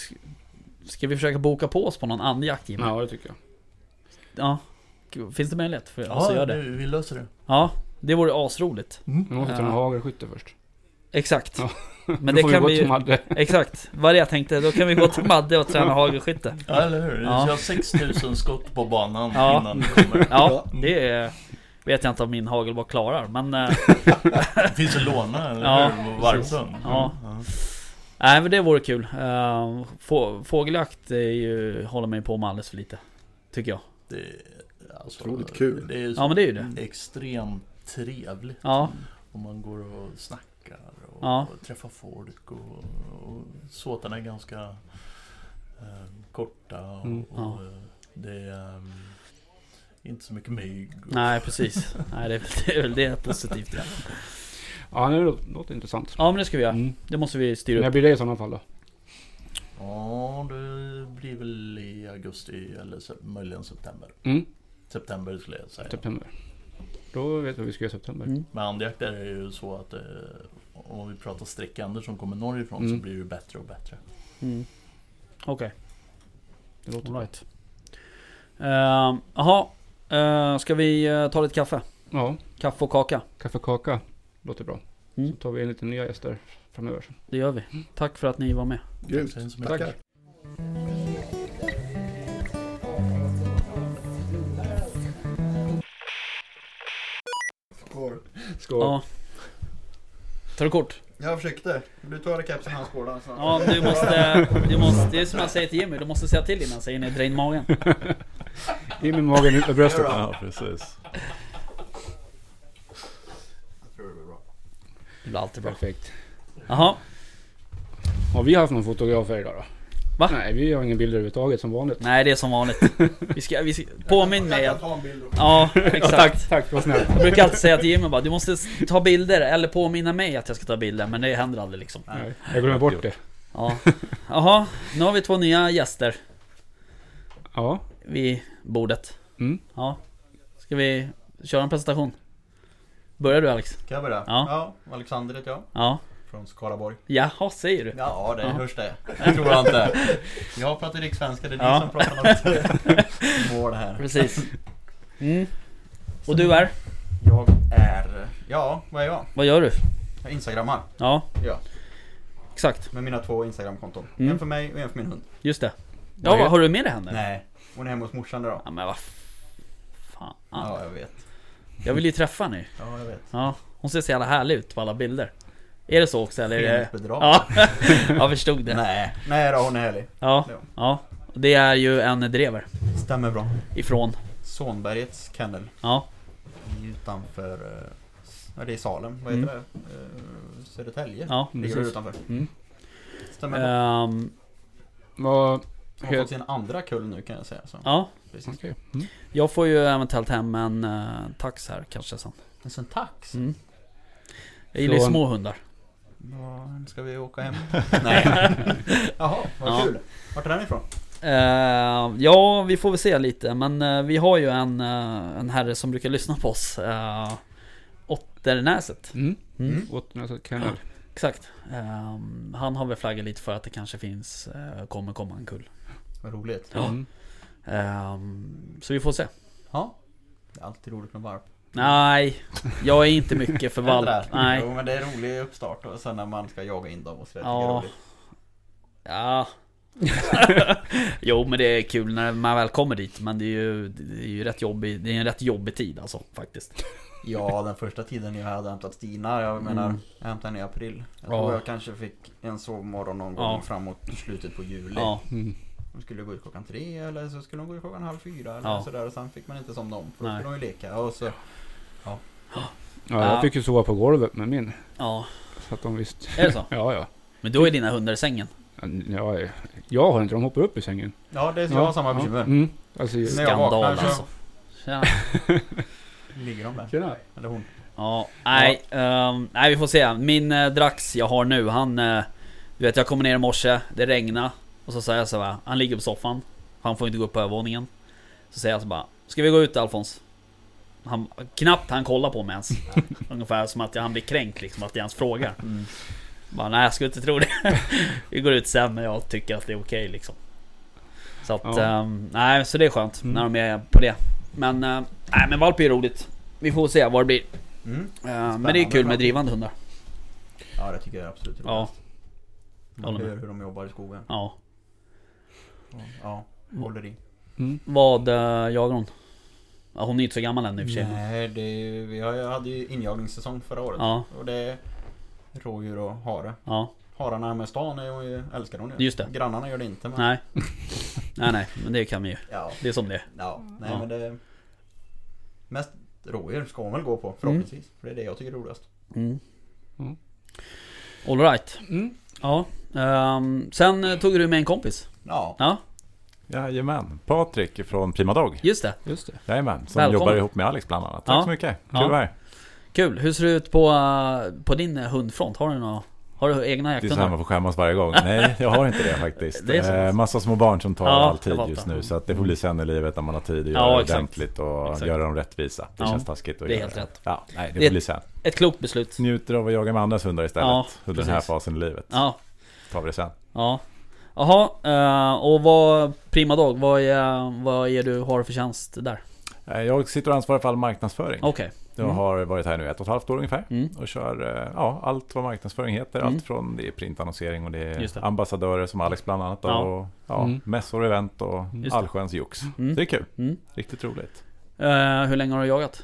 Ska vi försöka boka på oss på någon andjakt Jimmy? Ja, det tycker jag. Ja. Finns det möjlighet för oss Ja, att göra det, det? vi löser det. Ja. Det vore asroligt. Vi måste ta en Ja. hagelskytte först. Exakt. Ja. Men Då det får kan gå vi till ju... Madde. Exakt. Vad det jag tänkte. Då kan vi gå till Madde och träna hagelskytte. Ja, eller hur? Ja. Jag har 6000 skott på banan Ja. innan det kommer. Ja, det är... Vet jag inte om min hagel bara klarar, men... eh, Det finns att låna, eller Ja, hur? Varvsund. Ja. Nej men det vore kul. Uh, få, fågeljakt är ju, håller mig på med alldeles för lite. Tycker jag. Det är alltså, Otroligt kul. Det är Ja men det är ju det. extremt trevligt. Ja, Och man går och snackar och, Ja. och träffar folk och, och såtarna är ganska eh, korta och, Mm, och ja. eh, det är ehm, inte så mycket mygg. Och, nej precis. Nej det är, väl- det är väl det positivt ja. Ja, det låter, intressant. Ja men det ska vi göra. Mm. Det måste vi styra När upp. blir det i sådana fall då? Ja, det blir väl i augusti eller se- möjligen september. Mm. September skulle jag säga. September. Då vet vi vad vi ska göra i september. Mm. Med andjakt är det ju så att eh, om vi pratar sträckänder som kommer norrifrån Mm. så blir det bättre och bättre. Mm. Okej, Det låter all right. Ehm, Jaha, uh, ska vi eh, ta lite kaffe? Ja, Kaffe och kaka? kaffe och kaka låter bra. Mm. Så tar vi in lite nya gäster framöver. Det gör vi. Tack för att ni var med. Grymt. Tack så mycket. Tackar. Skål. Ja. Tar du kort? Jag försökte. Du tar kepsen, han skålar. Så. Ja, du måste, du måste... Det är som jag säger till Jimmy, du måste säga till innan säger ni dra in magen. In med magen, ut med bröstet. Ja. precis. Jag tror det blir bra. Det blir alltid bra. Perfekt. Jaha. Har vi haft någon fotografer idag då? Va? Nej, vi har inga bilder överhuvudtaget som vanligt. Nej, det är som vanligt. Vi ska, vi ska, påminn mig Jag att... kan ta en bild också. Ja, Ja, exakt. tack, tack, vad snällt. Jag brukar alltid säga till Jimmy bara, du måste ta bilder eller påminna mig att jag ska ta bilder, men det händer aldrig liksom. Nej, jag glömmer bort det. Ja. Jaha, nu har vi två nya gäster. Ja. vid bordet. Mm. Ja. Ska vi köra en presentation? Börjar du Alex? Kan jag börja? Ja. Alexander heter jag. Ja. Från Skaraborg. Jaha, säger du? Ja, det Ja. hörs det. Det tror jag inte. Jag pratar rikssvenska, det är ni Ja. som pratar något mål här. Precis. Mm. Och du är? Jag är... Ja, vad är jag? Vad gör du? Jag instagrammar. Ja. Ja. Exakt. Med mina två instagramkonton. Mm. En för mig och en för min hund. Just det. Ja, vad har du med dig henne? Nej, hon är hemma hos morsan idag. Ja men vad fan. Ja, jag vet. Jag vill ju träffa henne. Ja, jag vet. Ja. Hon ser så jävla härlig ut på alla bilder. Är det så också eller? Är det... Ja. jag förstod det. Nej, nej då, hon är härlig. Ja. Ja. Ja. Det är ju en drever. Stämmer bra. Ifrån. Sonbergets kennel. Ja. Utanför... eh, Ja, det är Salem. Vad Mm. heter det? Eh, Södertälje. Ja, Ligger precis. utanför. Mm. Stämmer bra. Ehm, Vad... Hon har fått sin andra kull nu kan jag säga. Så. ja. Precis. Okej. Mm. Jag får ju eventuellt hem en uh, tax här kanske sen. En sån tax? Mm. Jag gillar ju små hundar. Ja, ska vi åka hem? Nej. Jaha, vad Ja. kul. Vart är den ifrån? Eh, ja, vi får väl se lite. Men eh, vi har ju en, eh, en herre som brukar lyssna på oss. Uh, Otternäset. Mm. Mm. Mm. Åttonäset kennel. Exakt. Ehm, han har väl flaggat lite för att det kanske finns, kommer komma en kull. Vad roligt. Ja. Mm. Så vi får se. Ja. Det är alltid roligt med varp. Nej, jag är inte mycket för valp. Nej. Jo men det är en rolig uppstart och sen när man ska jaga in dem och så. Det Ja. ja. roligt. Ja. jo men det är kul när man väl kommer dit. Men det är ju, det är ju rätt jobbig, det är en rätt jobbig tid alltså faktiskt. Ja, den första tiden jag hade hämtat Stina, jag menar, Mm. jag hämtade henne i april. Jag Ja. tror jag kanske fick en sovmorgon någon gång Ja. framåt slutet på juli. Ja, Mm. Hon skulle gå ut klockan tre eller så skulle hon gå ut klockan halv fyra eller Ja. sådär och sen fick man inte somna om för då skulle hon ju leka och så Ja, Ja. jag fick ju sova på golvet med min. ja. Så att de visste. Är det så? Ja, ja. Men då är dina hundar i sängen? Ja, jag har inte, de hoppar upp i sängen. Ja, det är så jag har samma bekymmer. Mm. Alltså, jag Skandal vaknar så- alltså. Tjena. Ligger de där? tjena. Eller hon? Ja, nej, ehm, nej vi får se. Min uh, Drax jag har nu, han... eh, du vet jag kommer ner i morse, det regnar Och så säger jag så här, han ligger på soffan. Han får inte gå upp på övervåningen. Så säger jag så bara, ska vi gå ut Alfons? Han, knappt han kollar på mig ens. Ungefär som att jag, han blir kränkt liksom, att jag ens frågar. Mm. Bara, nej jag skulle inte tro det. vi går ut sen när jag tycker att det är okej liksom. Så att, Ja. ehm, nej så det är skönt Mm. när de är på det. Men, eh, nej men valp är roligt. Vi får se vad det blir. Mm. Eh, men det är kul med drivande hundar. Ja, det tycker jag är absolut roligast. Ja, Man hör hur de jobbar i skogen. ja. Ja, håller i. Mm. Vad uh, jagar hon? Ja, hon är inte så gammal än i och för sig. Nej, det, vi hade ju injagningssäsong förra året. Ja, Och det är rådjur och hare. ja, Hararna med stan är hon ju, älskar hon ju. Just det. Grannarna gör det inte men... nej. nej, nej, men det kan vi ju. Ja, Det är som det är. ja. Nej Ja. men det... Mest rådjur ska hon väl gå på förhoppningsvis. För det är det jag tycker är roligast. Mm. Mm. All right. Mm. Ja. ehm, sen tog du med en kompis. Ja. Ja, Jajamän, Patrik från Prima Dog. just det. Just det. Jajamän, som Välkommen. jobbar ihop med Alex bland annat. Tack Ja. så mycket, kul Ja. att vara här. Kul. Hur ser det ut på, eh, på din eh, hundfront? Har du några... Har du egna Det är så här jakthundar? man får skämmas varje gång. Nej, jag har inte det faktiskt. Det. Eh, massa små barn som tar Ja, all jag tid just nu. Så att det får bli sen i livet när man har tid att Ja, göra det exakt. ordentligt och Exakt. göra dem rättvisa. Det Ja, känns taskigt att det är göra helt rätt. Ja, nej, det Det- får bli sen. Ett klokt beslut. Njuter av att jaga med andras hundar istället. Ja, under den här fasen i livet. Ja, Tar vi det sen. ja. Jaha, eh, och vad... Prima Dog, vad är, vad är du har för tjänst där? Eh, Jag sitter och ansvarar för all marknadsföring. Okej. Jag Mm. har varit här nu ett och ett halvt år ungefär. Mm. Och kör eh, ja, allt vad marknadsföring heter. Mm. Allt från det är printannonsering och det är det. ambassadörer som Alex bland annat. Ja. Och ja, Mm. mässor och event och allsköns jox. Mm. Det är kul. Mm. Riktigt roligt. Eh, hur länge har du jagat?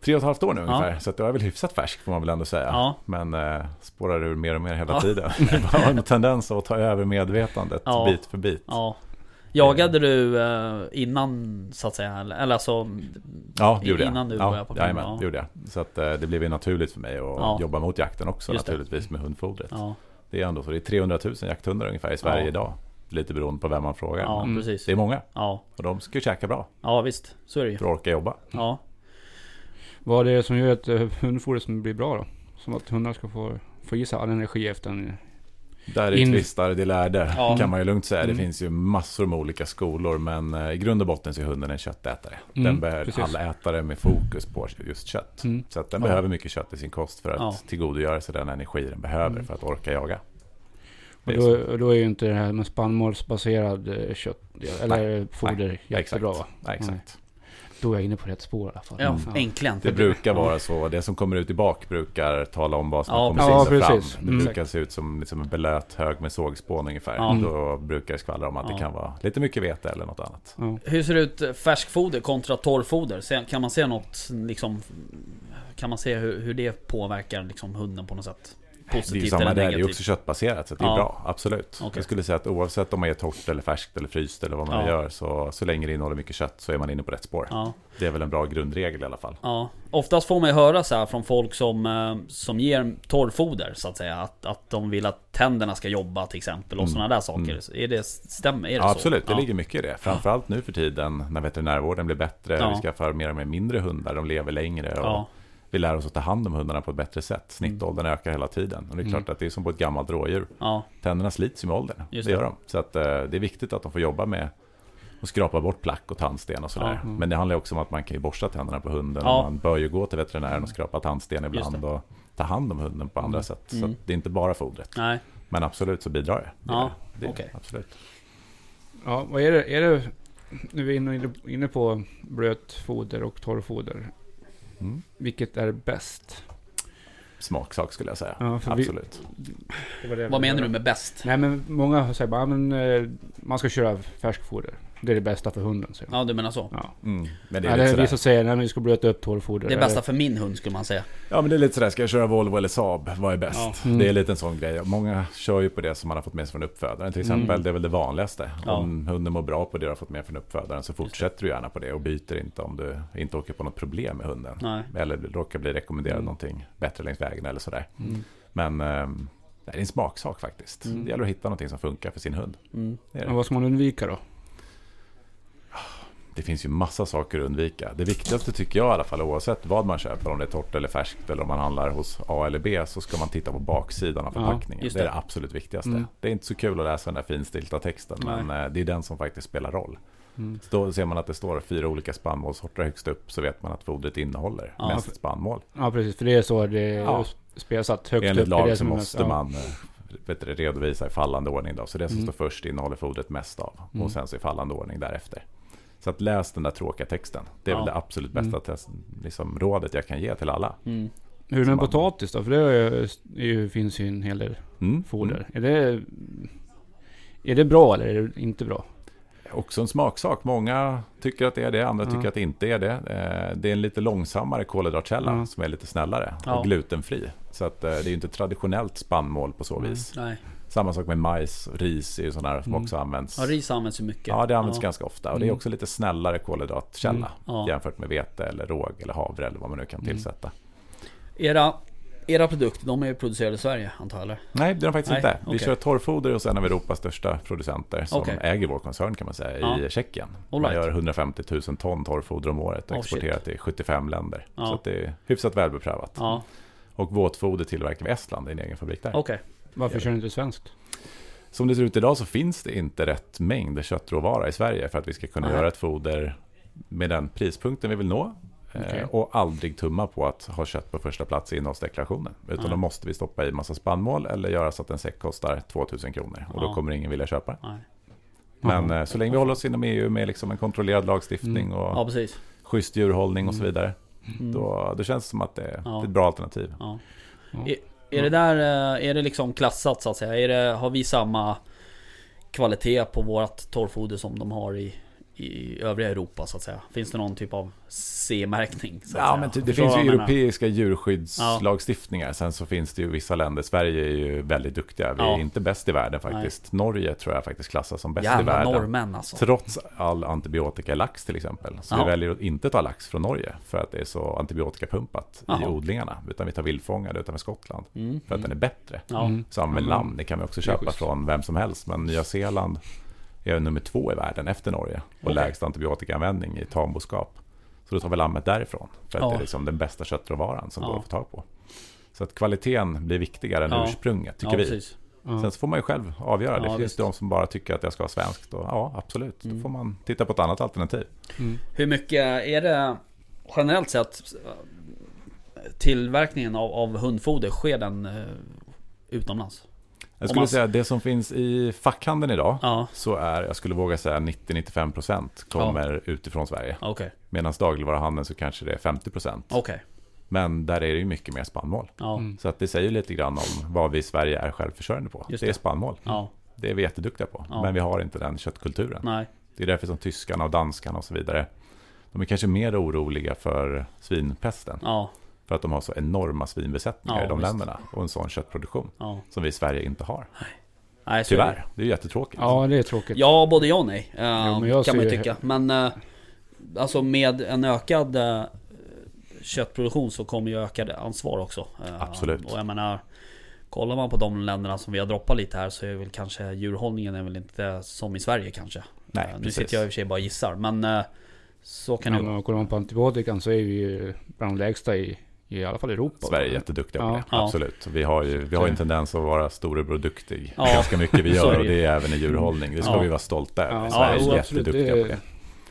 Tre och ett halvt år nu Ja. ungefär. Så att jag är väl hyfsat färsk får man väl ändå säga. Ja. Men eh, spårar ur mer och mer hela Ja. tiden. Jag har en tendens att ta över medvetandet Ja. bit för bit. Ja. Jagade du eh, innan så att säga? Eller, alltså... Ja, det gjorde jag. Innan du ja, började på jajamän, film, ja. det gjorde jag. Så att eh, det blev ju naturligt för mig att Ja. jobba mot jakten också Just naturligtvis med hundfodret. Ja, Det är ändå så, det är 300 000 jakthundar ungefär i Sverige Ja. idag. Lite beroende på vem man frågar. ja precis. Det är många Ja. och de ska ju käka bra ja, visst. Så är det ju. för att orka jobba. Ja. Vad är det som gör att uh, hundfoder som blir bra då? Som att hundarna ska få, få i sig all energi efter en Där är In- tvistar de lärde, Ja. kan man ju lugnt säga. Mm. Det finns ju massor med olika skolor, men eh, i grund och botten så är hunden en köttätare. Mm, Den behöver precis. alla ätare med fokus på just kött. Mm. Så att den Ja. behöver mycket kött i sin kost för att Ja. tillgodogöra sig den energi den behöver Mm. för att orka jaga. Och då, då är ju inte det här med spannmålsbaserad eh, kött eller foder Ja, jättebra exakt. va? Ja, exakt. Då är jag inne på rätt spår i alla fall. Ja, Mm. äntligen. Det brukar vara så. Det som kommer ut i bak brukar tala om vad som Ja, kommer precis. Ja, fram. Det Mm. brukar se ut som liksom en belöt hög med sågspån ungefär. Ja. Då brukar det skvallra om att Ja. det kan vara lite mycket vete eller något annat. Ja. Hur ser det ut eh, färskfoder kontra torrfoder? Kan man se något liksom... Kan man se hur, hur det påverkar liksom hunden på något sätt? Det är Positivt samma eller där, det är negativt? också köttbaserat så det är Ja. bra, absolut. Okej. Jag skulle säga att oavsett om man ger torrt eller färskt eller fryst eller vad man Ja. gör så, så länge det innehåller mycket kött så är man inne på rätt spår. Ja, Det är väl en bra grundregel i alla fall. ja. Oftast får man ju höra så här från folk som, eh, som ger torrfoder så att säga. Att, att de vill att tänderna ska jobba till exempel och Mm. sådana där saker. Mm. Är det, stämmer? Är det Ja, så? absolut, det ligger mycket i det. Framförallt nu för tiden när veterinärvården blir bättre, vi skaffar mer och mer mindre hundar, de lever längre och vi lär oss att ta hand om hundarna på ett bättre sätt. Snittåldern ökar hela tiden. Och det är Mm. klart att det är som på ett gammalt rådjur. ja, Tänderna slits ju med åldern, Just det det. gör de. Så att, eh, det är viktigt att de får jobba med att skrapa bort plack och tandsten och sådär. Ja. Mm. Men det handlar också om att man kan ju borsta tänderna på hunden. Ja. Och man bör ju gå till veterinären och skrapa tandsten ibland och ta hand om hunden på andra sätt. Så Mm. att det är inte bara fodret. nej. Men absolut så bidrar det. Ja, det. det okej. Absolut. ja, vad är det? Är det nu är vi inne, inne på blötfoder och torrfoder. Mm. Vilket är bäst? Smaksak skulle jag säga. Ja, för vi- absolut. Det det Vad menar du med bäst? Nej men många säger bara, men eh, man ska köra färskfoder. Det är det bästa för hunden. Säger man. Ja, du menar så? Ja. Mm. Men det är Ja, det, sådär. vissa säger, men vi ska blöta upp torrfoder. Det är bästa för min hund skulle man säga. Ja men det är lite sådär, ska jag köra Volvo eller Saab? Vad är bäst? Ja. Mm. Det är lite en sån grej. Många kör ju på det som man har fått med sig från uppfödaren till exempel. Mm. Det är väl det vanligaste. Ja. Om hunden mår bra på det du har fått med från uppfödaren så fortsätter du gärna på det och byter inte om du inte åker på något problem med hunden. Nej. Eller råkar bli rekommenderad Mm. någonting bättre längs vägen eller sådär. Mm. Men ehm, det är en smaksak faktiskt. Mm. Det gäller att hitta någonting som funkar för sin hund. Mm. Det, är Men det. vad ska man undvika då? Det finns ju massa saker att undvika. Det viktigaste tycker jag i alla fall oavsett vad man köper, om det är torrt eller färskt eller om man handlar hos A eller B så ska man titta på baksidan av Ja, förpackningen. just det är det. det absolut viktigaste. Mm. Det är inte så kul att läsa den där finstilta texten Nej. men eh, det är den som faktiskt spelar roll. Mm. Så då ser man att det står fyra olika spannmålssorter högst upp så vet man att fodret innehåller Ja. mest spannmål. Ja precis, för det är så det Ja. spelsatt högt Enligt upp. lag är det så måste mest- ja. man eh, vet du, redovisa i fallande ordning. Då. Så det som Mm. står först innehåller fodret mest av. Mm. Och sen så i fallande ordning därefter. Så att läs den där tråkiga texten. Det är Ja. väl det absolut bästa Mm. test, liksom, rådet jag kan ge till alla. Mm. Hur är det med man- potatis då? För det är ju, är ju, finns ju en hel del Mm. foder. Är, det, är det bra eller är det inte bra? Också en smaksak. Många tycker att det är det, andra Ja. tycker att det inte är det. Eh, Det är en lite långsammare kolhydratkälla Ja. som är lite snällare Ja. och glutenfri. Så att eh, det är ju inte traditionellt spannmål på så vis. Nej. Samma sak med majs ris är ju sådana som Mm. också används. Ja, ris används ju mycket. Ja, det används ja. ganska ofta. Och det är Mm. också lite snällare kolhydratkälla Mm. Ja. jämfört med vete eller råg eller havre eller vad man nu kan Mm. tillsätta. Era, era produkter, de är ju producerade i Sverige antar jag? Nej, det är de faktiskt Nej, inte. Vi okej. kör torrfoder sen har vi Europas största producenter som Okej. äger vår koncern kan man säga Ja. i Tjeckien. All Man right. gör 150 000 ton torrfoder om året och Oh, exporterar shit. till 75 länder. Så det är hyfsat välbeprövat. Och våtfoder tillverkar vi i Estland i en egen fabrik där. okej. Varför kör ni inte svenskt? Som det ser ut idag så finns det inte rätt mängd köttråvara i Sverige för att vi ska kunna Nej. göra ett foder med den prispunkten vi vill nå. Eh, Okej. Och aldrig tumma på att ha kött på första plats i innehållsdeklarationen. Utan Nej. då måste vi stoppa i massa spannmål eller göra så att en säck kostar 2000 kronor. Och då kommer ingen vilja köpa. Nej. Men eh, så länge vi håller oss inom EU med liksom en kontrollerad lagstiftning Mm. och Ja, precis. schysst djurhållning och så Mm. vidare. Mm. Då, då känns det som att det, Ja. det är ett bra alternativ. Ja. Är, det där, eh, är det liksom klassat så att säga? Är det, har vi samma kvalitet på vårt torrfoder som de har i, i övriga Europa så att säga? Finns det någon typ av C-märkning? Ja, men det Förstår finns ju europeiska djurskyddslagstiftningar. Sen så finns det ju vissa länder. Sverige är ju väldigt duktiga. Vi Ja. är inte bäst i världen faktiskt. Norge tror jag faktiskt klassas som bäst i Jävla världen. norrmän alltså. Trots all antibiotika i lax till exempel. Så Ja. vi väljer att inte ta lax från Norge. För att det är så antibiotikapumpat i Jaha. odlingarna. Utan vi tar vildfångade utanför Skottland. Mm. För att den är bättre. Ja. Mm. Samma med lamm. Det kan vi också det köpa från vem som helst. Men Nya Zeeland är nummer två i världen efter Norge. På Okej. lägst antibiotikaanvändning i tamboskap. Så då tar vi lammet därifrån. För att Ja. det är liksom den bästa köttråvaran som Ja. går att få tag på. Så att kvaliteten blir viktigare än Ja. ursprunget, tycker ja, vi. Ja. Sen så får man ju själv avgöra. Ja, det finns visst. de som bara tycker att jag ska ha svenskt. Och, ja, absolut. Mm. Då får man titta på ett annat alternativ. Mm. Hur mycket är det generellt sett tillverkningen av, av hundfoder, sker den eh, utomlands? Jag skulle man- säga det som finns i fackhandeln idag. Ja, Så är, jag skulle våga säga 90-95% kommer utifrån Sverige. okej. Medan dagligvaruhandeln så kanske det är 50%. Okej. Men där är det ju mycket mer spannmål. Ja. Mm. Så att det säger lite grann om vad vi i Sverige är självförsörjande på. Just det är det. spannmål. Ja. Det är vi jätteduktiga på. Ja. Men vi har inte den köttkulturen. Nej. Det är därför som tyskarna och danskarna och så vidare. De är kanske mer oroliga för svinpesten. Ja. För att de har så enorma svinbesättningar Ja, i de visst. länderna. Och en sån köttproduktion. Ja. Som vi i Sverige inte har. Nej, det. Tyvärr. Det är ju jättetråkigt. Ja, det är tråkigt. Ja, både ja och nej. jag kan man ju tycka. Men eh, alltså med en ökad eh, köttproduktion så kommer ju ökade ansvar också. Absolut. Och jag menar Kollar man på de länderna som vi har droppat lite här så är väl kanske djurhållningen är väl inte som i Sverige kanske. Nej, nu precis. sitter jag i och för sig bara och gissar men så kan det Men vara. om man kollar på antibiotikan så är vi ju bland de lägsta i, i alla fall Europa. Sverige är jätteduktiga på Ja. det. Ja. Absolut. Vi har ju vi har en tendens att vara storebror duktig. Ja. Ganska mycket vi gör det och det är även i djurhållning. Det ska Ja. vi vara stolta över. Ja, Sverige är jätteduktiga Det- på det.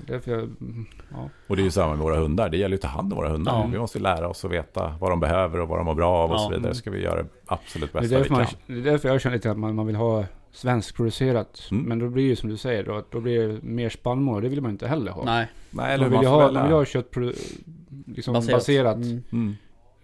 Därför jag, mm, ja. Och det är ju samma med våra hundar. Det gäller ju att ta hand om våra hundar. Ja. Vi måste ju lära oss att veta vad de behöver och vad de mår bra av och Ja. så vidare. ska vi göra det absolut Det bästa vi därför man, kan. det är därför jag känner lite att man, man vill ha svenskproducerat. Mm. Men då blir det som du säger då, att då blir det mer spannmål det vill man inte heller ha. Nej, Nej, eller de vill ha, de vill ha köttprodu- liksom baserat, Mm. Mm.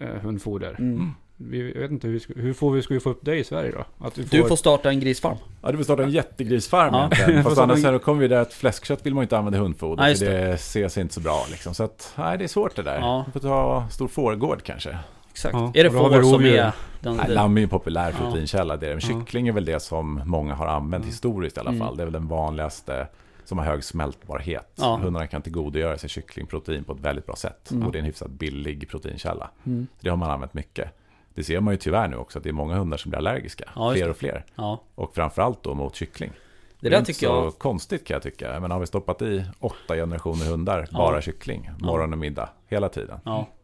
Eh, hundfoder. Mm. Vi, vet inte hur, vi ska, hur får vi, ska vi få upp det i Sverige då? Att vi Du får starta en grisfarm. Ja, du vill starta en jättegrisfarm Ja. egentligen. Fast Får annars en- så kommer vi där att fläskkött vill man inte använda i hundfoder. Nej, för det ses inte så bra liksom. Så att, nej det är svårt det där. Ja. Vi får ta stor fårgård kanske. Exakt. Ja, Är det får som är den, Nej, lamm är ju en populär Ja. proteinkälla. Det är det. Men Ja. kyckling är väl det som många har använt Mm. historiskt i alla Mm. fall. Det är väl den vanligaste som har hög smältbarhet. Ja. Hundarna kan tillgodogöra sig kycklingprotein på ett väldigt bra sätt. Mm. Och det är en hyfsat billig proteinkälla. Mm. Det har man använt mycket. Det ser man ju tyvärr nu också, att det är många hundar som blir allergiska. Ja, fler det. och fler. Ja, Och framförallt då mot kyckling. det är där inte så jag. konstigt kan jag tycka. Men har vi stoppat i åtta generationer hundar, Ja. bara kyckling, morgon och middag, hela tiden.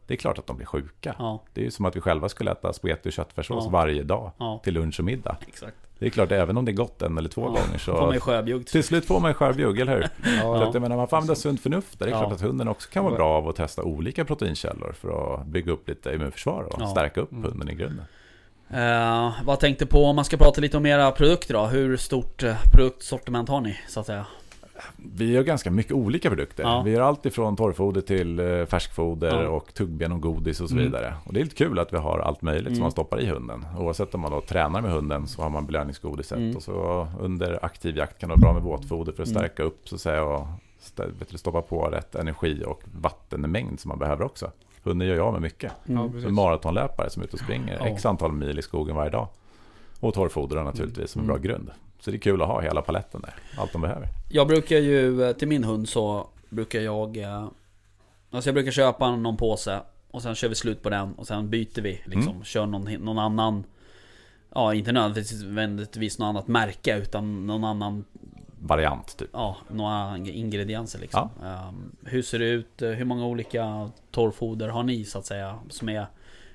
Det är klart att de blir sjuka. Det är ju som att vi själva skulle äta spagetti och köttfärssås varje dag till lunch och middag. Exakt. Det är klart, även om det är gott en eller två Ja, gånger Då får man så ju sjöbjugg. till slut får man ju skörbjugg, eller hur? Ja, Så att jag menar, man får använda sunt förnuft. där. Det är Ja. klart att hunden också kan vara bra av att testa olika proteinkällor för att bygga upp lite immunförsvar och Ja. stärka upp Mm. hunden i grunden. Eh, vad tänkte på om man ska prata lite om era produkter då? Hur stort eh, produktsortiment har ni så att säga? Vi gör ganska mycket olika produkter. Ja. Vi gör allt ifrån torrfoder till eh, färskfoder Ja. och tuggben och godis och så Mm. vidare. Och det är lite kul att vi har allt möjligt Mm. som man stoppar i hunden. Oavsett om man då tränar med hunden så har man belöningsgodiset. Mm. Och så under aktiv jakt kan det vara bra med våtfoder för att Mm. stärka upp så att säga och stoppa på rätt energi och vattenmängd som man behöver också. Hunden gör ju av med mycket. Mm. En maratonlöpare som är ute och springer Ja. x antal mil i skogen varje dag. Och torrfoder naturligtvis som en bra Mm. grund. Så det är kul att ha hela paletten där. Allt de behöver. Jag brukar ju, eh, till min hund så brukar jag... eh, Alltså jag brukar köpa någon påse och sen kör vi slut på den och sen byter vi liksom. Mm. Kör någon, någon annan... Ja, inte nödvändigtvis något annat märke utan någon annan... Variant typ. Ja, några ingredienser liksom. Ehm, hur ser det ut? Hur många olika torrfoder har ni så att säga? Som är...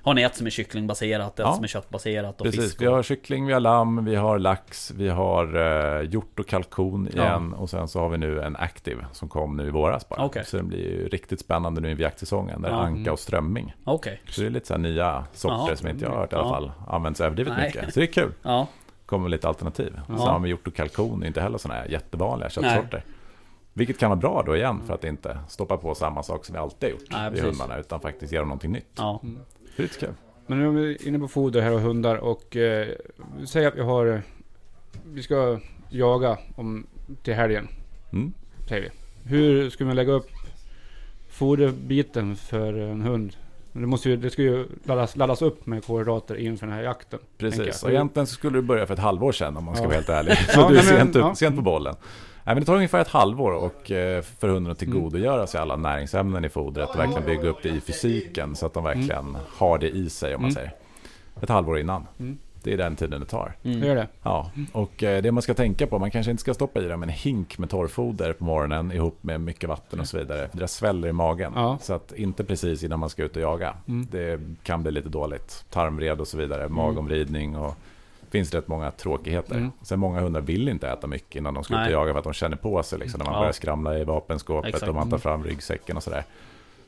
Har ni ett som är kycklingbaserat, ett Ja. som är köttbaserat och Precis, fisk? vi och- har kyckling, vi har lamm, vi har lax, vi har eh, hjort och kalkon igen. Och sen så har vi nu en Active som kom nu i våras bara. Okej. Så den blir ju riktigt spännande nu i jaktsäsongen. Där Ja. anka och strömming. Okej. Så det är lite så här nya sorter Jaha. som inte jag har hört i alla Ja. fall används överdrivet Nej. mycket. Så det är kul. Ja. Kommer lite alternativ. Ja. Samma med hjort och kalkon inte heller sådana här jättevanliga köttsorter. Vilket kan vara bra då igen för att inte stoppa på samma sak som vi alltid har gjort Nej, i hundarna. Utan faktiskt göra någonting nytt. Ja. Kul. Men nu är vi inne på foder här och hundar och eh, säg att vi har... Vi ska jaga om, till helgen, Mm. säger vi. Hur ska man lägga upp foderbiten för en hund? Det, måste ju, det ska ju laddas, laddas upp med kolhydrater inför den här jakten. Precis, och egentligen skulle du börja för ett halvår sedan om man ska Ja. vara helt ärlig. Så Ja, du är men- sent, upp, ja. sent på bollen. Nej, men det tar ungefär ett halvår och eh, för hunden att tillgodogöra sig alla näringsämnen i fodret och verkligen bygga upp det i fysiken så att de verkligen har det i sig om man Mm. säger. Ett halvår innan. Mm. Det är den tiden det tar. Mm. Det? Ja, och eh, det man ska tänka på, man kanske inte ska stoppa i dem en hink med torrfoder på morgonen ihop med mycket vatten och så vidare. För det sväller i magen. Ja. Så att inte precis innan man ska ut och jaga. Mm. Det kan bli lite dåligt. Tarmvred och så vidare, magomvridning och finns det rätt många tråkigheter. Mm. Sen många hundar vill inte äta mycket innan de ska ut Nej. och jaga för att de känner på sig liksom, när man Ja. börjar skramla i vapenskåpet Exakt. och man tar fram ryggsäcken och sådär.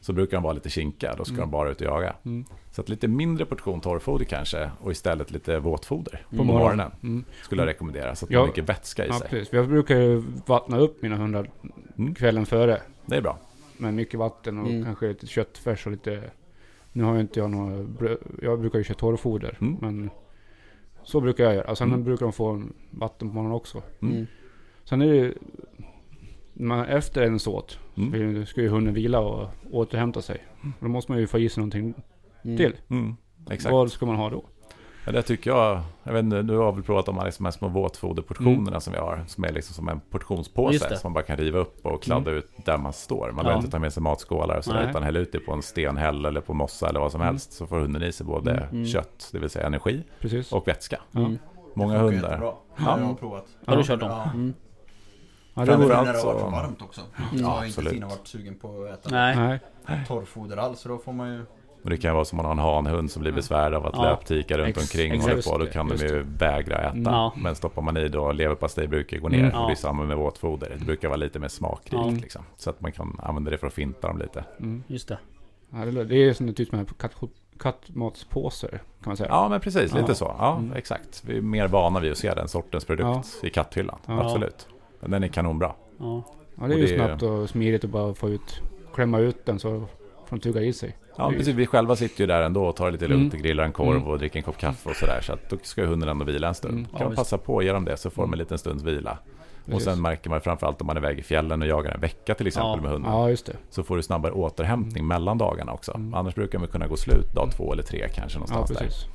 Så brukar de vara lite kinkiga, då ska Mm. de bara ut och jaga. Mm. Så att lite mindre portion torrfoder kanske och istället lite våtfoder på Mm. morgonen. Mm. Skulle jag rekommendera, så att Ja. de har mycket vätska i Ja, sig. precis. Jag brukar ju vattna upp mina hundar Mm. kvällen före. Det är bra. Med mycket vatten och Mm. kanske lite köttfärs och lite... Nu har ju inte jag några. Jag brukar ju köra torrfoder. Mm. Men så brukar jag göra. Sen Mm. brukar de få en vatten på morgonen också. Mm. Mm. Sen är det ju... Man, efter en såt Mm. ska ju hunden vila och återhämta sig. Då måste man ju få i sig någonting Mm. till. Mm. Exakt. Vad ska man ha då? Ja, det tycker jag, jag vet inte, du har väl provat de här, liksom, här små våtfoderportionerna Mm. som vi har. Som är liksom som en portionspåse som man bara kan riva upp och kladda ut där man står. Man Ja. behöver inte ta med sig matskålar och sådär, utan hälla ut det på en stenhäll eller på mossa eller vad som Mm. helst. Så får hunden i sig både Mm. kött, det vill säga energi, Precis. och vätska. Ja. Mm. Många hundar. Ja. Ja, jag har provat. Har du Ja. kört dem? Ja. Mm. Ja, det vore... när det har varit varmt också. Mm. Så har absolut. inte Stina varit sugen på att äta. Nej. torrfoder alls. Så då får man ju... Och det kan vara som om man har en hanhund som blir besvärad av att Ja. löptika runt Ex- omkring håller på. Då kan de det, ju vägra äta. Mm. Ja. Men stoppar man i då leverpastej brukar gå ner. Mm. Och det är samma med våtfoder. Det brukar vara lite mer smakrikt Ja. liksom. Så att man kan använda det för att finta dem lite. Mm. Just det. Ja, det, det är som en typ med katt, kattmatspåsar kan man säga. Ja, men precis. Lite Ja. så. Ja, Mm. exakt. Vi är mer vana vid att se den sortens produkt i katthyllan. Ja. Absolut. Men den är kanonbra. Ja. Ja, det är Och ju det- snabbt och smidigt att bara få ut, klämma ut den så får de tugga i sig. Ja, precis. Vi själva sitter ju där ändå och tar lite lugnt Mm. och grillar en korv Mm. och dricker en kopp kaffe och sådär. Så att då ska hunden ändå vila en stund. Mm. Kan Ja, man visst. passa på att ge dem det så får de en Mm. liten stunds vila. Och sen märker man framförallt om man är iväg i fjällen och jagar en vecka till exempel Ja. med hunden. Ja. Så får du snabbare återhämtning mellan dagarna också. Mm. Annars brukar man kunna gå slut dag två eller tre kanske Ja, någonstans där. precis.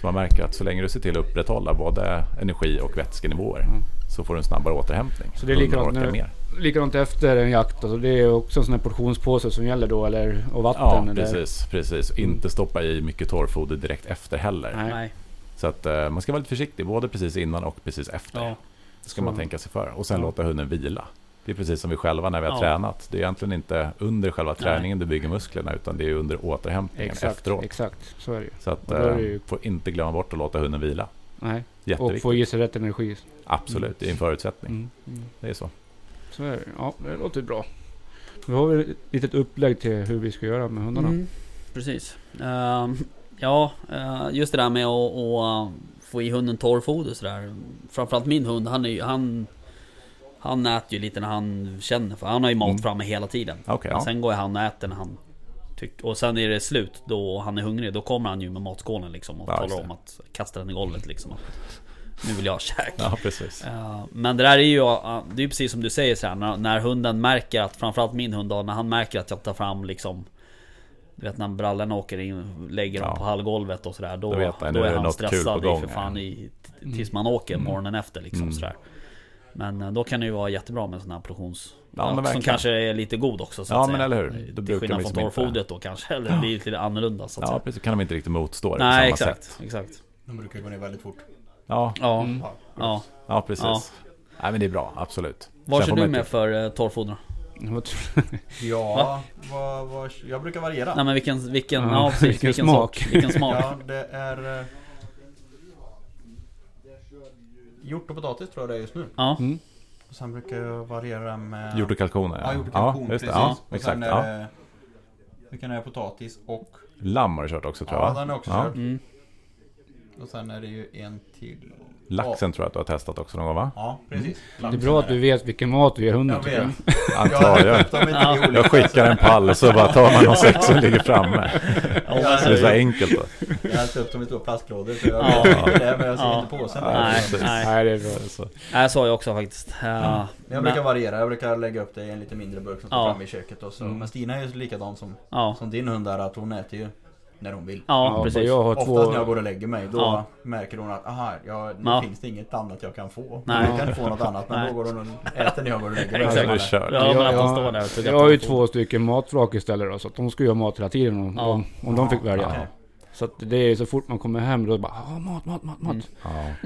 Så man märker att så länge du ser till att upprätthålla både energi och vätskenivåer Mm. så får du en snabbare återhämtning. Så det är likadant nu- mer. Likadant efter en jakt. Alltså, det är också en sån här portionspåse som gäller då, eller och vatten. Ja, eller, precis. precis. Mm. Inte stoppa i mycket torrfoder direkt efter heller. Nej. Nej. Så att eh, man ska vara lite försiktig, både precis innan och precis efter. Ja. Det ska man Så- tänka sig för. Och sen Ja. låta hunden vila. Det är precis som vi själva när vi har Ja. tränat. Det är egentligen inte under själva träningen du bygger musklerna, utan det är under återhämtningen Exakt, efteråt. exakt. Så är det ju. Så att eh, det ju- får inte glömma bort att låta hunden vila. Nej. Och få i sig rätt energi. Absolut, det är en förutsättning. Mm. Mm. Det är så. Så är det. Ja, det låter bra. Vi har väl ett litet upplägg till hur vi ska göra med hundarna. Mm, precis. Ehm, ja, eh, just det där med att, att eh, få i hunden torrfoder sådär. Framförallt min hund, han är ju, han... Han äter ju lite när han känner för Han har ju mat Mm. framme hela tiden. Okej, Men ja. sen går han och äter när han tycker... Och sen är det slut då han är hungrig. Då kommer han ju med matskålen liksom och Ja, talar om att kasta den i golvet liksom. Nu vill jag ha käk. Ja, precis. Men det där är ju, det är ju precis som du säger så här, när, när hunden märker att, framförallt min hund då, när han märker att jag tar fram liksom Du vet när brallorna åker in, lägger dem Ja. på hallgolvet och sådär. Då, Då då, vet han, nu är han något kul stressad på gång för fan i, t- tills man åker morgonen efter liksom Mm. sådär. Men eh, då kan det ju vara jättebra med sån här portions... Ja, men som kanske är lite god också så Ja, att men säga. eller hur? Då Till skillnad från torrfodret då kanske, eller blir lite annorlunda så att Ja, säga. precis. kan de inte riktigt motstå det på Nej samma exakt, sätt. exakt. De brukar gå ner väldigt fort. Ja, Ja, Mm. ja. ja precis. Ja. Nej, men det är bra, absolut. Vad kör du med för uh, torrfoder? Ja, vad, vad, jag brukar variera. Nej men vilken, vilken, Ja, ja, precis, vilken vilken, smak. smak. Vilken smak. Ja, det är... eh, Hjort och potatis tror jag det är just nu. Ja. Mm. Och sen brukar jag variera med... Hjort och kalkoner. Ja, hjort och kalkon, ja, just det. precis. Ja, och exakt. sen är Ja. det... Vilken är? Potatis och... Lamm har du kört också tror jag Ja, den är också Ja. körd. Mm. Och sen är det ju en till. Laxen tror jag att du har testat också någon gång va? Ja, precis. Det är bra att du vet vilken mat du ger hunden Jag tycker jag. vet. Antar jag. Olika- Jag skickar en pall och så bara tar man de sex som ligger framme. Ja, Så det är så enkelt då. Jag har upp dem i stora plastlådor så jag Ja. vet det men jag ser Ja. inte påsen. Ja, Nej, nej. Nej, det är bra. Så. Nej, så har jag också faktiskt. Jag men, brukar variera, jag brukar lägga upp det i en lite mindre burk som står Ja. framme i köket och så. Mm. Men Stina är ju likadan som, ja, som din hund där att hon äter ju när hon vill. ja, Ja, precis. Jag har Oftast två... när jag går och lägger mig då Ja. märker hon att aha, ja, nu Ja. finns det inget annat jag kan få. Nej. Jag kan inte få något annat men Nej. då går hon och äter när jag går och lägger mig. Exakt. Nu kör. Ja, men att jag, de står där tuggar jag har ju två stycken matvrak istället då, så att de ska ju ha mat hela tiden om, Ja. om, om de fick välja. Okej. Så att det är så fort man kommer hem då bara ah, mat, mat, mat, mat. Mm.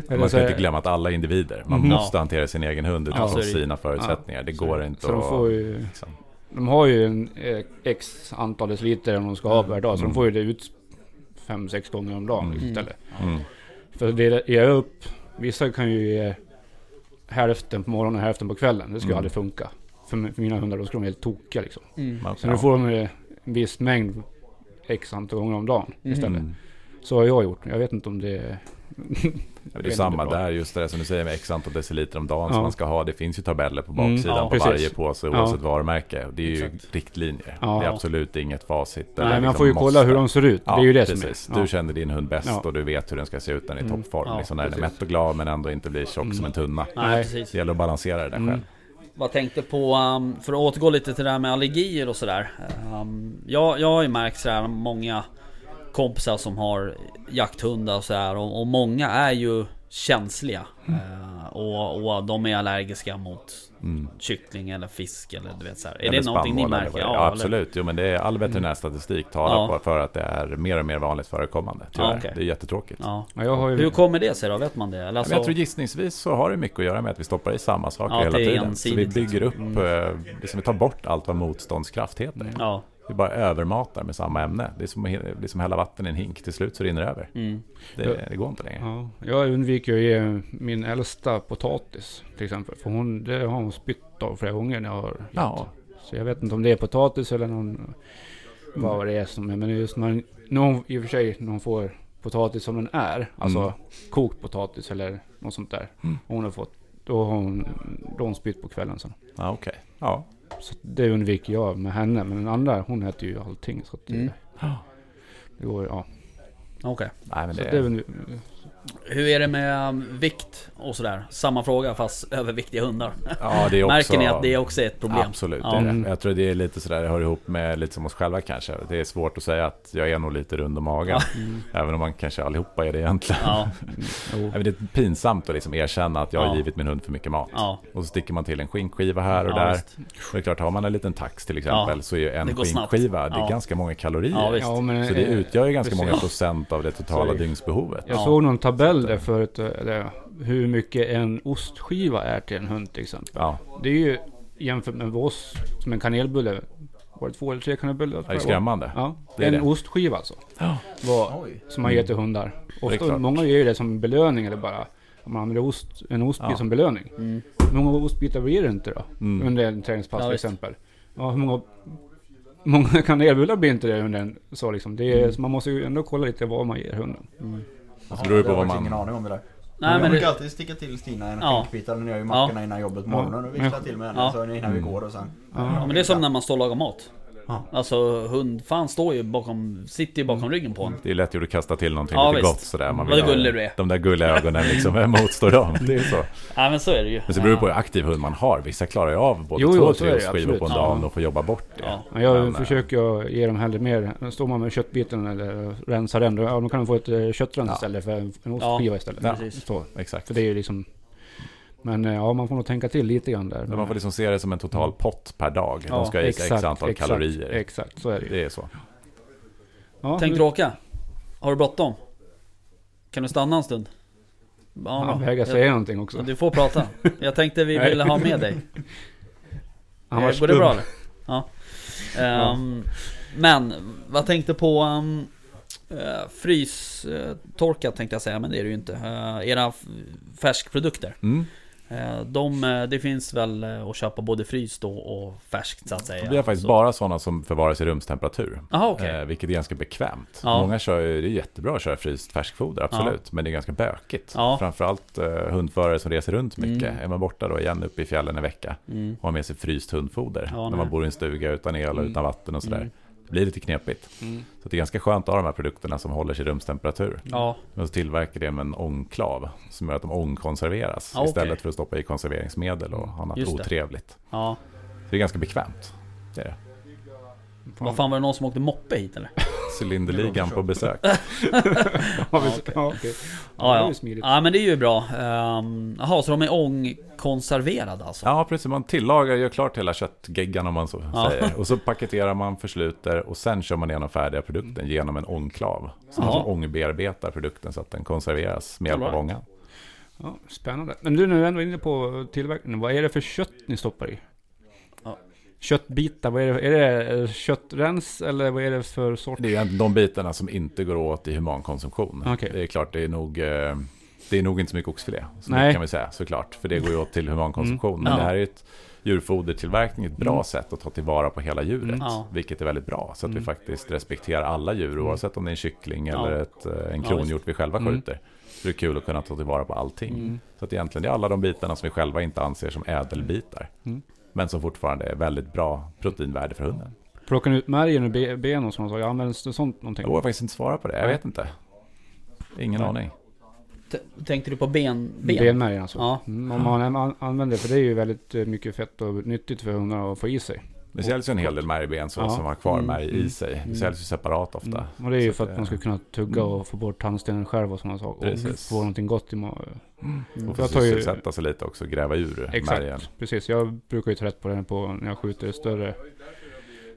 Ja. Man ska inte glömma att alla individer. Man Mhm. måste hantera sin egen hund Ja, utifrån det. sina förutsättningar. Det Så- går inte Så de att... får ju, liksom. De har ju en eh, x antal liter de ska ha per dag, så Mm. de får ju det ut fem, sex gånger om dagen Mm. istället. Mm. För det ger jag upp. Vissa kan ju ge hälften på morgonen och hälften på kvällen. Det skulle Mm. aldrig funka. För, för mina hundar, då skulle de vara helt tokiga liksom. Mm. Man- Så nu får de ju en viss mängd x antal gånger om dagen istället. Mm. Så har jag gjort. Jag vet inte om det är... Det är samma där, just det som du säger med x antal deciliter om dagen som Ja. man ska ha. Det finns ju tabeller på Mm, baksidan ja, på precis. varje påse Ja. oavsett varumärke. Det är ju Exakt. riktlinjer. Ja. Det är absolut inget facit. Nej, men man liksom får ju kolla måste. hur de ser ut. Ja, det är ju det precis. som är. Du känner din hund bäst Ja. och du vet hur den ska se ut när den är i Mm. toppform. Ja, liksom när den är mätt och glad men ändå inte blir tjock Mm. som en tunna. Nej, Nej. precis. Det gäller att balansera det där Mm. själv. Vad tänkte på, um, för att återgå lite till det här med allergier och sådär. Um, jag, jag har ju märkt sådär många kompisar som har jakthundar och sådär och, och många är ju känsliga. Uh, och, och de är allergiska mot Mm. kyckling eller fisk eller du vet såhär. Är Eller det någonting ni märker? är. Ja, absolut. Jo, men det är all veterinärstatistik talar Ja. på för att det är mer och mer vanligt förekommande. Tyvärr. Ja, okej. Det är jättetråkigt. Ja. Ja, jag har ju... Hur kommer det sig då? Vet man det? Alltså, jag tror gissningsvis så har det mycket att göra med att vi stoppar i samma saker Ja, hela tiden. Så vi bygger upp, liksom. eh, liksom vi tar bort allt vad motståndskraft heter. Vi bara övermatar med samma ämne. Det är som att det är som hälla vatten i en hink. Till slut så rinner det över. Mm. Det, det går inte längre. Ja, jag undviker att ge min äldsta potatis till exempel. För hon, det har hon spytt av flera gånger när jag har Ja, Så jag vet inte om det är potatis eller någon, vad det är som är. Men just när, när hon, i och för sig, när hon får potatis som den är. Alltså Mm. kokt potatis eller något sånt där. Mm. Hon har fått, då har hon, då har hon spytt på kvällen sen. ja okej. Ja. Så det undviker jag med henne. Men den andra, hon äter ju allting. Så att det, Mm. det går, ja. Okej. Nej, men Så det, det Hur är det med vikt och sådär? Samma fråga fast överviktiga hundar. ja, det är också... Märker ni att det också är ett problem? Absolut, Ja. det är det. Mm. Jag tror det är lite sådär, det hör ihop med lite som oss själva kanske. Det är svårt att säga att jag är nog lite rund om magen. Även om man kanske allihopa är det egentligen. Ja, jo. Nej, men Det är pinsamt att liksom erkänna att jag har Ja. givit min hund för mycket mat. ja, Och så sticker man till en skinkskiva här och ja där. visst. Det är klart, har man en liten tax till exempel Ja, så är ju en det skinkskiva, det är Ja. ganska många kalorier. Ja. Ja, så det utgör ju ganska precis. många procent av det totala det. dygnsbehovet. Jag Ja. såg någon tabell där förut. eh, Där, hur mycket en ostskiva är till en hund till exempel. Ja, Det är ju jämfört med oss som en kanelbulle. Var det två eller tre kanelbullar? det är skrämmande. Ja, Det är en det. ostskiva alltså. Var, Oj. som man ger till hundar. Ofta, många ger ju det som belöning eller bara om man använder ost, en ostbit Ja. som belöning. Mm. Hur många ostbitar blir det inte då? Mm. Under en träningspass Ja, till exempel. Ja, hur många, många kanelbullar blir inte det under en så liksom. Det är, Mm. så man måste ju ändå kolla lite vad man ger hunden. Så beror det på jag har vad faktiskt ingen man... aning om det där. Nej jag men brukar det, alltid sticka till Stina en Ja. skinkbit när jag gör mackorna innan jobbet på morgonen och vissla till med henne Ja. så innan vi går och sen. ja, men det är som när man står och lagar mat. Ja. Alltså hund, fan står ju bakom, sitter ju bakom ryggen på en. Det är lätt gjort att kasta till någonting Ja, lite visst. gott sådär. Man Vad ha- gullig du är. De där gulliga ögonen liksom, vem motstår dem? Det är så. Ja men så är det ju. Men så beror det på hur aktiv hund man har. Vissa klarar ju av både Jo, två och tre skivor på en absolut. dag Ja. och får jobba bort det. Ja. Men jag Men, eh, försöker ge dem hellre mer. Står man med köttbiten eller rensar den, då, ja, då kan de få ett eh, köttrens Ja. istället för en ostskiva istället. Ja. Så, Exakt. för det är ju liksom... Men eh, ja, man får nog tänka till lite grann där. Men man får liksom se det som en total pott per dag. Ja, De ska ha i sig x antal exakt, kalorier. Exakt, så är det ju. Det är så. Ja, Tänkte du åka? Har du bråttom? Kan du stanna en stund? Ja, Han vägrar Jag- säga någonting också. Du får prata. Jag tänkte vi ville ha med dig. Han var Eh, Går det bra eller? Ja. Ehm, Men, vad tänkte på um, uh, frystorkat tänkte jag säga, men det är det ju inte. Uh, era färskprodukter. Mm. Eh, de, eh, det finns väl eh, att köpa både fryst och, färskt så att säga. Vi har faktiskt Så- bara sådana som förvaras i rumstemperatur. Jaha okej. Eh, vilket är ganska bekvämt. Ja. Många kör det är jättebra att köra fryst färskfoder, absolut. Men det är ganska bökigt. Ja. Framförallt hundförare som reser runt mycket. Mm. Är man borta då igen uppe i fjällen en vecka Mm. och har med sig fryst hundfoder. Ja, när man bor i en stuga utan el och Mm. utan vatten och sådär. Det blir lite knepigt. Mm. Så det är ganska skönt att ha de här produkterna som håller sig i rumstemperatur. Ja, Men så tillverkar det med en ångklav som gör att de ångkonserveras. Ja, okej. Istället för att stoppa i konserveringsmedel och annat Just det. otrevligt. ja. Så det är ganska bekvämt. Det är det. Vad fan var det någon som åkte moppe hit eller? Cylinderligan på besök. Ja, Ja, okej. ja. Ja, är ja. men det är ju bra. Um, Jaha, så de är ångkonserverade alltså? Ja, precis. Man tillagar, gör klart hela köttgeggan om man så Ja. säger. Och så paketerar man, försluter och sen kör man igenom färdiga produkten genom en ångklav. Så man som ångbearbetar produkten så att den konserveras med hjälp av ångan. Ja, spännande. Men du, nu är ändå inne på tillverkningen. Vad är det för kött ni stoppar i? Köttbitar, vad är det? Är det eh, köttrens eller vad är det för sort? Det är de bitarna som inte går åt i humankonsumtion. Okej. Det är klart, det är nog... eh, Det är nog inte så mycket oxfilé. Så Nej. det kan vi säga såklart. För det går ju åt till humankonsumtion. Men Ja. det här är ett djurfodertillverkning. Ett bra Mm. sätt att ta tillvara på hela djuret. Mm. Ja. Vilket är väldigt bra. Så att vi Mm. faktiskt respekterar alla djur. Oavsett om det är en kyckling Ja. eller ett, eh, en Ja, kronhjort vi själva Mm. skjuter. Så det är kul att kunna ta tillvara på allting. Mm. Så att egentligen det är alla de bitarna som vi själva inte anser som ädelbitar. Men som fortfarande är väldigt bra proteinvärde för hunden. Plockar ni ut märgen ur be- ben och sånt? Används det sånt någonting? Jag vågar faktiskt inte svara på det. Jag vet inte. Ingen Nej. aning. T- Tänkte du på ben? ben? Benmärgen alltså? Ja. Mm, om man an- använder för det är ju väldigt eh, mycket fett och nyttigt för hundarna att få i sig. Det säljs ju en hel del märgben så, Ja. som har kvar Mm. märg i Mm. sig. Det Mm. säljs ju separat ofta. Mm. Och det är ju för att det- man ska kunna tugga och få bort tandstenen själv och sådana saker. Och Precis. få någonting gott i magen. Mm. Och få ju- sysselsätta sig lite också, gräva ur Exakt. märgen. Precis, jag brukar ju ta rätt på det på när jag skjuter större,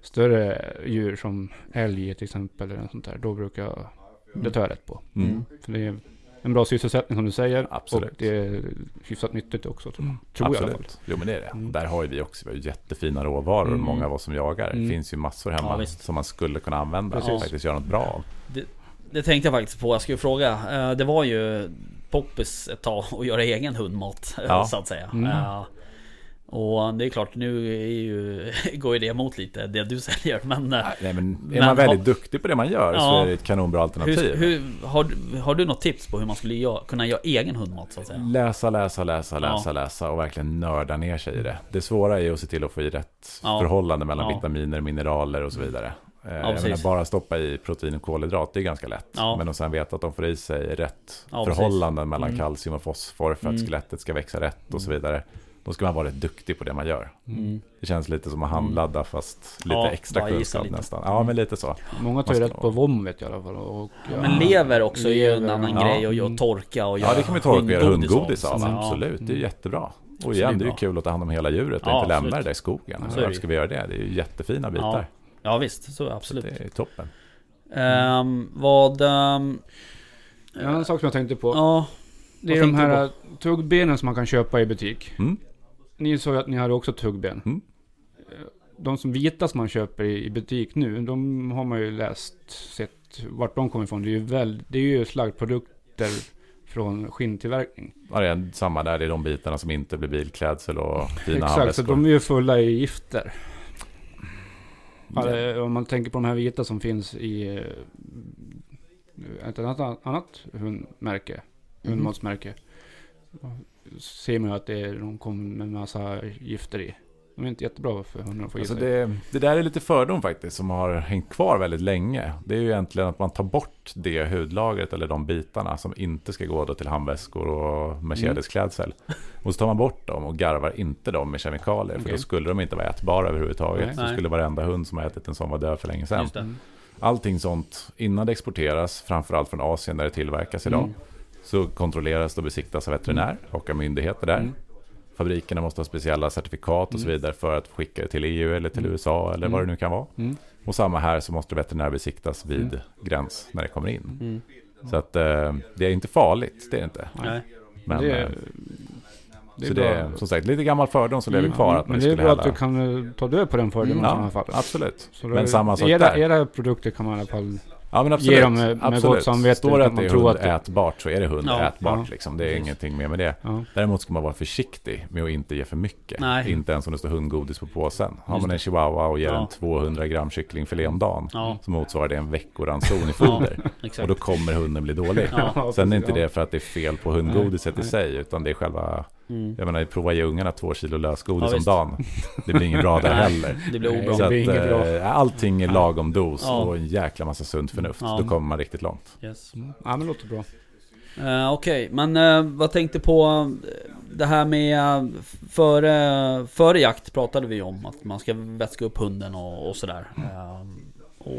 större djur som älg till exempel. Eller något sånt där. Då brukar jag, det tar jag rätt på. Mm. För det är en bra sysselsättning som du säger. Absolut. Och det är hyfsat nyttigt också. Tror, tror jag i alla fall. Absolut. Jo men det är det. Mm. Där har ju vi också vi har jättefina råvaror, Mm. många av oss som jagar. Mm. Det finns ju massor Ja, hemma visst. som man skulle kunna använda och Precis. faktiskt göra något bra av. Det tänkte jag faktiskt på. Jag skulle fråga. Eh, Det var ju poppis ett tag att göra egen hundmat. eh, Ja. Så att säga. Mm. Och det är klart, nu är ju, går ju det emot lite det du säljer. Men eh, Nej men är Men man väldigt har- duktig på det man gör så Ja. är det ett kanonbra alternativ. hur, hur, har, du- har du något tips på hur man skulle göra, kunna göra egen hundmat så att säga? Läsa, läsa, läsa, Ja. läsa, läsa och verkligen nörda ner sig i det. Det svåra är ju att se till att få i rätt Ja. förhållande mellan vitaminer, mineraler och så vidare. Eh, menar, bara stoppa i protein och kolhydrat, det är ganska lätt. Men att sen veta att de får i sig rätt förhållanden mellan Mm. kalcium och fosfor för att Mm. skelettet ska växa rätt och så vidare. Då ska man vara rätt duktig på det man gör. Mm. Det känns lite som att handladda fast lite Ja, extra kunskap lite. nästan. Ja, men lite så. Många tar ju rätt på vom vet jag i alla fall. Och, ja. Men lever också är ju en annan ja. grej och, Mm. torka och Ja, det kan vi torka och göra hundgodis av. så. Absolut, det är Mm. jättebra. Och Så igen, det är ju kul att ta hand om hela djuret och Ja, inte lämna det där i skogen. Så Varför ska vi göra det? Det är ju jättefina bitar. Ja, ja visst, så absolut. Det är toppen. Ehm, vad... ehm, En annan sak som jag tänkte på. ja, det är de här tuggbenen som man kan köpa i butik. Mm. Ni sa ju att ni hade också tuggben. Mm. De som vita som man köper i, butik nu, de har man ju läst, sett vart de kommer ifrån. Det är ju, väl, det är ju slaggprodukter från skinntillverkning. Ja, det är samma där, det är de bitarna som inte blir bilklädsel och fina Exakt, så de är ju fulla i gifter. Eh, om man tänker på de här vita som finns i eh, ett annat, annat hundmärke, Mhm. hundmatsmärke. Ser man ju att det är, de kommer med massa gifter i. De är inte jättebra för hundarna att få Alltså det, det där är lite fördom faktiskt som har hängt kvar väldigt länge. Det är ju egentligen att man tar bort det hudlagret eller de bitarna som inte ska gå då till handväskor och Mercedes-klädsel. Och så tar man bort dem och garvar inte dem med kemikalier. För Okej. då skulle de inte vara ätbara överhuvudtaget. Nej. Så skulle varenda hund som har ätit en sån vara död för länge sedan. just det. Mm. Allting sånt innan det exporteras, framförallt från Asien där det tillverkas idag. Mm. Så kontrolleras och besiktas av veterinär och av myndigheter där. Mm. Fabrikerna måste ha speciella certifikat och så Mm. vidare för att skicka det till EU eller till Mm. USA eller vad det nu kan vara. Mm. Och samma här så måste veterinärbesiktas vid Mm. gräns när det kommer in. Mm. Så att eh, det är inte farligt, det är det inte. Nej. Men det, eh, är- det så bra. det är som sagt lite gammal fördom som lever Mm, kvar. Att Men det är bra att hälla- du kan eh, ta död på den fördomen Mm. i sådana fall. absolut. Så Men samma sak era, där. era produkter kan man i alla fall... Ja men absolut. Ge dem med- med absolut. gott samvete Står det att det är hundätbart så är det hundätbart. Ja. Liksom. Det är Precis. ingenting mer med det. Ja. Däremot ska man vara försiktig med att inte ge för mycket. Nej. Inte ens om det står hundgodis på påsen. Har Just man en chihuahua och ger Ja. en 200 gram kycklingfilé om dagen. Ja, Så motsvarar det en veckoranson i foder. och då kommer hunden bli dålig. Ja. Sen är inte det för att det är fel på hundgodiset Nej, i sig. Utan det är själva, Mm. jag menar prova ge ungarna två kilo lösgodis Ja, om dagen. Det blir inget bra där heller. Det blir obra. Så att, blir bra. eh, allting är lagom dos Ja. och en jäkla massa sunt förnuft. Ja. Då kommer man riktigt långt. Yes. Mm. Ja men det låter bra. Eh, Okej, men uh, vad tänkte på det här med före, före jakt pratade vi om att man ska vätska upp hunden och, och sådär. Eh,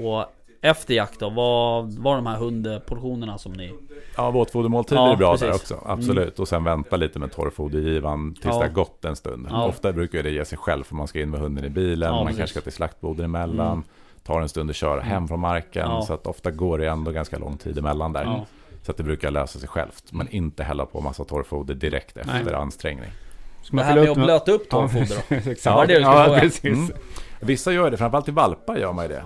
och efter jakt då, vad var de här hundportionerna som ni... Ja, våtfodermåltider Ja, är bra där precis. också. Absolut. Och sen vänta lite med torrfodergivan tills Ja. det har gått en stund. Ja. Ofta brukar det ge sig själv för man ska in med hunden i bilen. Ja, man precis. kanske ska till slaktboden emellan. Mm. Tar en stund att köra hem från marken. Ja. Så att ofta går det ändå ganska lång tid emellan där. Ja. Så att det brukar lösa sig självt. Men inte hälla på massa torrfoder direkt efter Nej. ansträngning. Ska Det man här fylla med upp att blöta upp torrfoder då? Exakt. Ja, det det ja, precis. Mm. Vissa gör det, framförallt i valpar gör man ju det.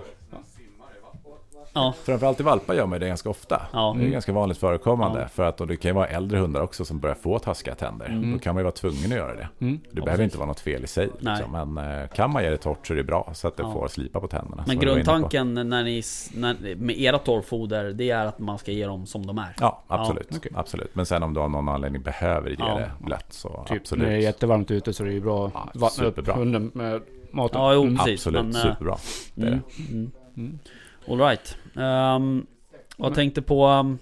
Ja. Framförallt i valpar gör man det ganska ofta. Ja. Det är ganska vanligt förekommande. Ja. För att och det kan ju vara äldre hundar också som börjar få taskiga tänder. Mm. Då kan man ju vara tvungen att göra det. Mm. Det behöver inte vara något fel i sig. Liksom. Men eh, kan man ge det torrt så är det bra. Så att det Ja. får slipa på tänderna. Men grundtanken när ni, när, med era torrfoder, det är att man ska ge dem som de är. Ja, absolut. Ja, okej. absolut. Men sen om du av någon anledning behöver ge Ja. det blött så Typ absolut. när det är jättevarmt ute så är det ju bra Ja, att vattna upp superbra. hunden med maten. Ja, jo, Mm. precis. Absolut, men, eh, superbra. Det är Mm, det. Mm. Mm. All right. Um, jag tänkte på... Um,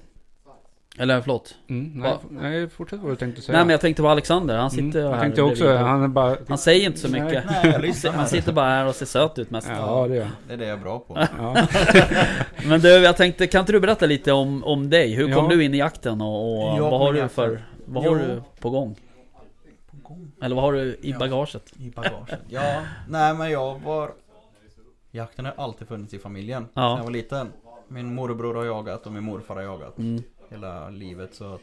eller förlåt. Mm. Nej, nej, fortsätt vad du tänkte säga. Nej men jag tänkte på Alexander, han sitter mm. här Jag tänkte också, han är bara... Han säger inte så Nej. mycket. Nej, jag Han sitter bara här och ser söt ut mest. Ja, det gör. Det är det jag är bra på. ja. Men du, jag tänkte, kan inte du berätta lite om, om dig? Hur kom Ja. du in i jakten och, och Jag vad har du för... Vad har du på gång? På gång. Eller vad har du i Ja. bagaget? I bagaget. Ja, nej men jag var... Jakten har alltid funnits i familjen. Ja. När jag var liten. Min morbror har jagat och min morfar har jagat. Mm. Hela livet så.